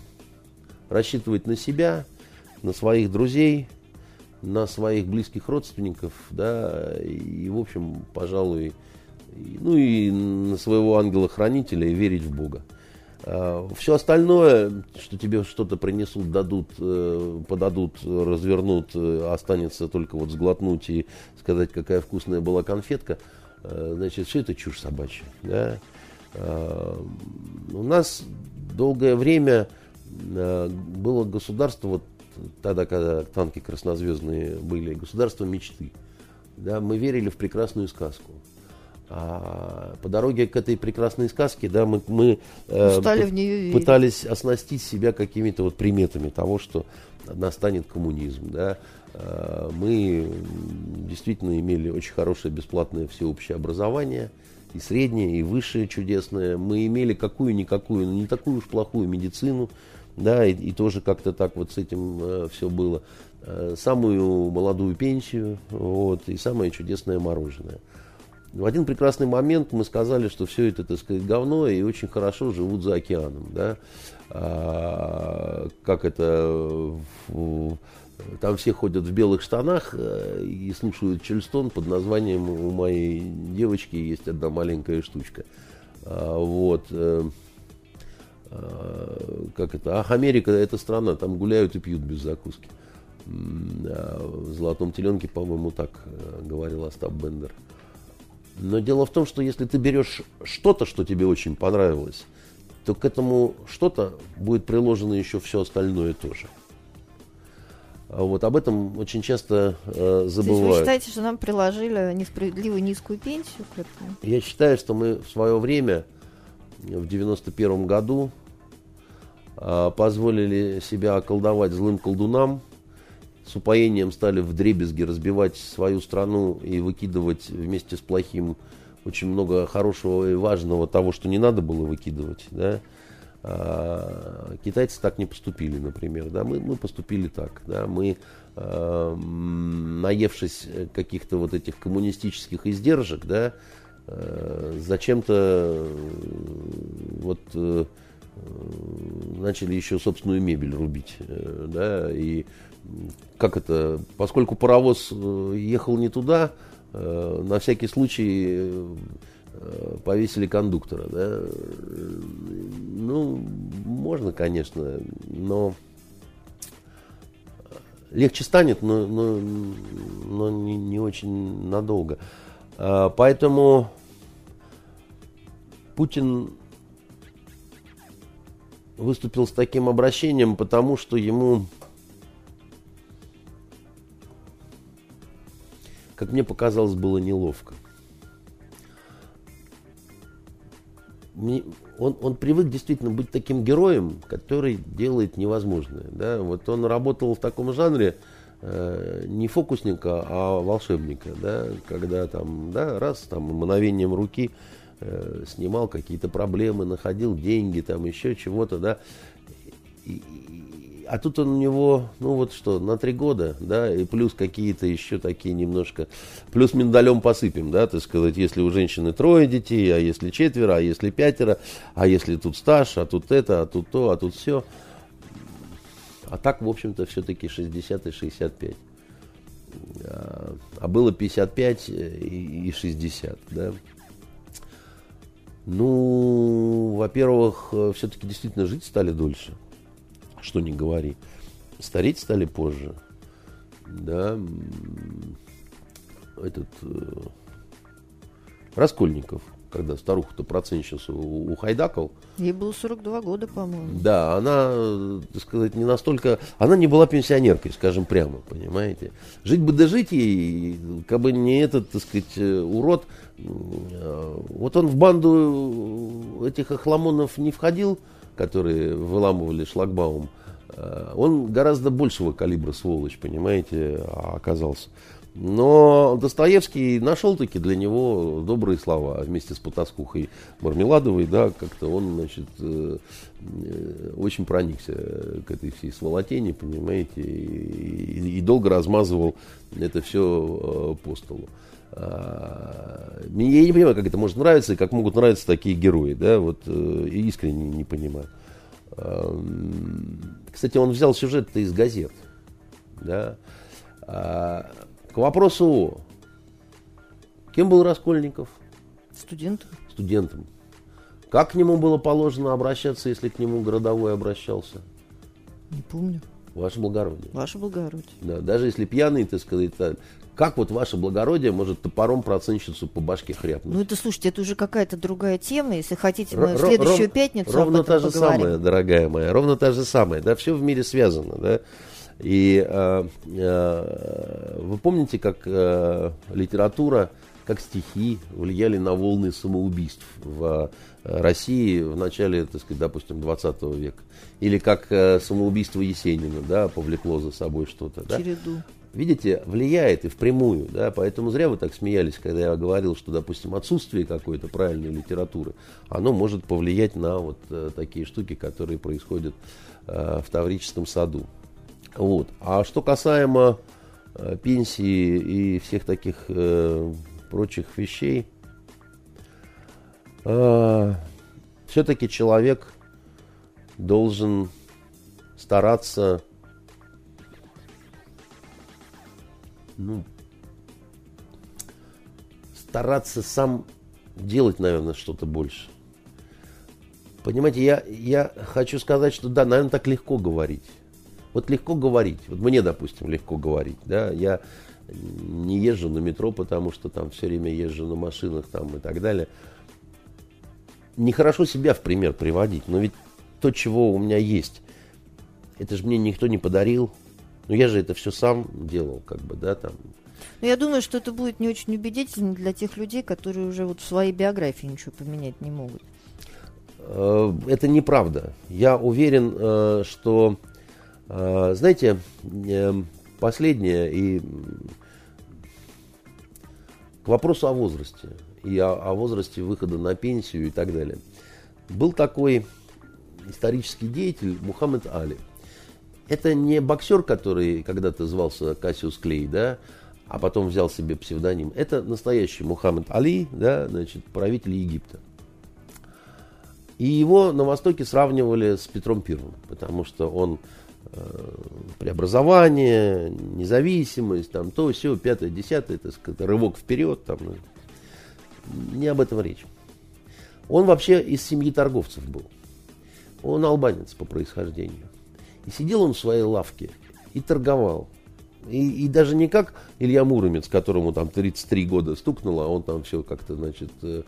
Speaker 2: рассчитывать на себя, на своих друзей, на своих близких родственников, да, и, в общем, пожалуй, ну и на своего ангела-хранителя и верить в Бога. А, Все остальное, что тебе что-то принесут, дадут, э, подадут, развернут, э, останется только вот сглотнуть и сказать, какая вкусная была конфетка – значит, все это чушь собачья. Да? Э, у нас долгое время э, было государство, вот тогда, когда танки краснозвездные были, государство мечты. Да, мы верили в прекрасную сказку. А по дороге к этой прекрасной сказке, да, мы, мы
Speaker 1: э, в нее
Speaker 2: пытались оснастить себя какими-то вот приметами того, что настанет коммунизм, да. Э, мы действительно имели очень хорошее бесплатное всеобщее образование, и среднее, и высшее чудесное. Мы имели какую-никакую, но не такую уж плохую медицину, да, и, и тоже как-то так вот с этим э, все было. Э, самую молодую пенсию, вот, и самое чудесное мороженое. В один прекрасный момент мы сказали, что все это, так сказать, говно и очень хорошо живут за океаном, да. А, как это в, там все ходят в белых штанах э, и слушают Чельстон под названием у моей девочки есть одна маленькая штучка. А, вот. Э, а, как это? Ах, Америка это страна, там гуляют и пьют без закуски. А в «Золотом теленке», по-моему, так э, говорил Остап Бендер. Но дело в том, что если ты берешь что-то, что тебе очень понравилось, то к этому что-то будет приложено еще все остальное тоже. А вот об этом очень часто э, забывают. То есть
Speaker 1: вы считаете, что нам приложили несправедливо низкую пенсию к этому?
Speaker 2: Я считаю, что мы в свое время, в 91 году, э, позволили себя околдовать злым колдунам, с упоением стали в дребезги разбивать свою страну и выкидывать вместе с плохим очень много хорошего и важного того, что не надо было выкидывать. Да? А, китайцы так не поступили, например, да, мы, мы поступили так, да, мы, э, наевшись каких-то вот этих коммунистических издержек, да, э, зачем-то вот э, начали еще собственную мебель рубить, э, да, и как это, поскольку паровоз ехал не туда, э, на всякий случай Э, повесили кондуктора, да. Ну, можно, конечно, но легче станет, но, но, но не, не очень надолго. А, поэтому Путин выступил с таким обращением, потому что ему, как мне показалось, было неловко. Он, он привык действительно быть таким героем, который делает невозможное. Да? Вот он работал в таком жанре э, не фокусника, а волшебника, да? когда там, да, раз там мгновением руки э, снимал какие-то проблемы, находил деньги, там еще чего-то, да. И, а тут он у него, ну вот что, на три года, да, и плюс какие-то еще такие немножко, плюс миндалем посыпем, да, так сказать, если у женщины трое детей, а если четверо, а если пятеро, а если тут стаж, а тут это, а тут то, а тут все. А так, в общем-то, все-таки 60 и 65. А, а было 55 и 60, да. Ну, во-первых, все-таки действительно жить стали дольше что не говори. Стареть стали позже. Да. Этот э, Раскольников, когда старуху-то процентщицу ухайдакал.
Speaker 1: Ей было 42 года, по-моему.
Speaker 2: Да, она, так сказать, не настолько... Она не была пенсионеркой, скажем прямо, понимаете. Жить бы дожить ей, как бы не этот, так сказать, э, урод. Э, вот он в банду этих охламонов не входил, которые выламывали шлагбаум, э, он гораздо большего калибра сволочь, понимаете, оказался. Но Достоевский нашел таки для него добрые слова вместе с Потаскухой Мармеладовой, да, как-то он, значит, э, э, очень проникся к этой всей сволотени, понимаете, и, и долго размазывал это все по столу. А, я не понимаю, как это может нравиться, и как могут нравиться такие герои, да, вот э, искренне не понимаю. А, кстати, он взял сюжет-то из газет, да. А, к вопросу, кем был Раскольников?
Speaker 1: Студентом.
Speaker 2: Студентом. Как к нему было положено обращаться, если к нему городовой обращался?
Speaker 1: Не помню.
Speaker 2: Ваше благородие.
Speaker 1: Ваше благородие.
Speaker 2: Да, даже если пьяный, так сказать, как вот ваше благородие может топором процентщицу по башке хряпнуть?
Speaker 1: Ну это, слушайте, это уже какая-то другая тема. Если хотите, мы в
Speaker 2: ро-
Speaker 1: следующую
Speaker 2: ров-
Speaker 1: пятницу
Speaker 2: Ровно
Speaker 1: об этом
Speaker 2: та же
Speaker 1: поговорим.
Speaker 2: самая, дорогая моя, ровно та же самая. Да, все в мире связано, да. И э, э, вы помните, как э, литература, как стихи влияли на волны самоубийств в э, России в начале, так сказать, допустим, 20 века? Или как э, самоубийство Есенина, да, повлекло за собой что-то, да?
Speaker 1: Череду.
Speaker 2: Видите, влияет и впрямую, да, поэтому зря вы так смеялись, когда я говорил, что, допустим, отсутствие какой-то правильной литературы, оно может повлиять на вот э, такие штуки, которые происходят э, в Таврическом саду. Вот. А что касаемо э, пенсии и всех таких э, прочих вещей, все-таки человек должен стараться ну, стараться сам делать, наверное, что-то больше. Понимаете, я, я хочу сказать, что да, наверное, так легко говорить. Вот легко говорить. Вот мне, допустим, легко говорить. Да? Я не езжу на метро, потому что там все время езжу на машинах там, и так далее. Нехорошо себя в пример приводить, но ведь то, чего у меня есть, это же мне никто не подарил. Ну, я же это все сам делал, как бы, да, там.
Speaker 1: Но я думаю, что это будет не очень убедительно для тех людей, которые уже вот в своей биографии ничего поменять не могут.
Speaker 2: Э, Это неправда. Я уверен, э, что, э, знаете, последнее и к вопросу о возрасте и о, о возрасте выхода на пенсию и так далее. Был такой исторический деятель Мухаммед Али. Это не боксер, который когда-то звался Кассиус Клей, да, а потом взял себе псевдоним. Это настоящий Мухаммед Али, да, значит, правитель Египта. И его на Востоке сравнивали с Петром Первым, потому что он э, преобразование, независимость, там то, все, пятое, десятое, так сказать, рывок вперед, там, ну, не об этом речь. Он вообще из семьи торговцев был. Он албанец по происхождению. И сидел он в своей лавке и торговал. И, и даже не как Илья Муромец, которому там 33 года стукнуло, а он там все как-то, значит, э,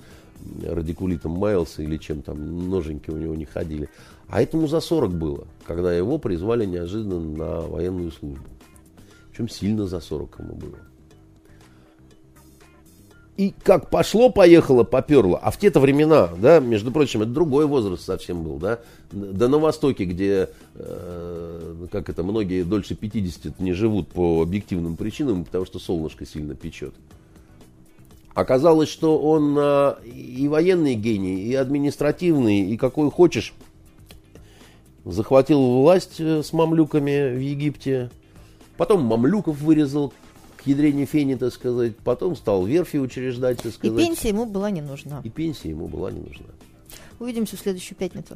Speaker 2: радикулитом маялся или чем там, ноженьки у него не ходили. А этому за 40 было, когда его призвали неожиданно на военную службу. Причем сильно за 40 ему было. И как пошло, поехало, поперло. А в те-то времена, да, между прочим, это другой возраст совсем был, да. Да на Востоке, где, э, как это, многие дольше 50 не живут по объективным причинам, потому что солнышко сильно печет. Оказалось, что он э, и военный гений, и административный, и какой хочешь. Захватил власть э, с мамлюками в Египте. Потом мамлюков вырезал к ядрене фени, так сказать. Потом стал верфи учреждать, так
Speaker 1: И
Speaker 2: сказать.
Speaker 1: пенсия ему была не нужна.
Speaker 2: И пенсия ему была не нужна.
Speaker 1: Увидимся в следующую пятницу.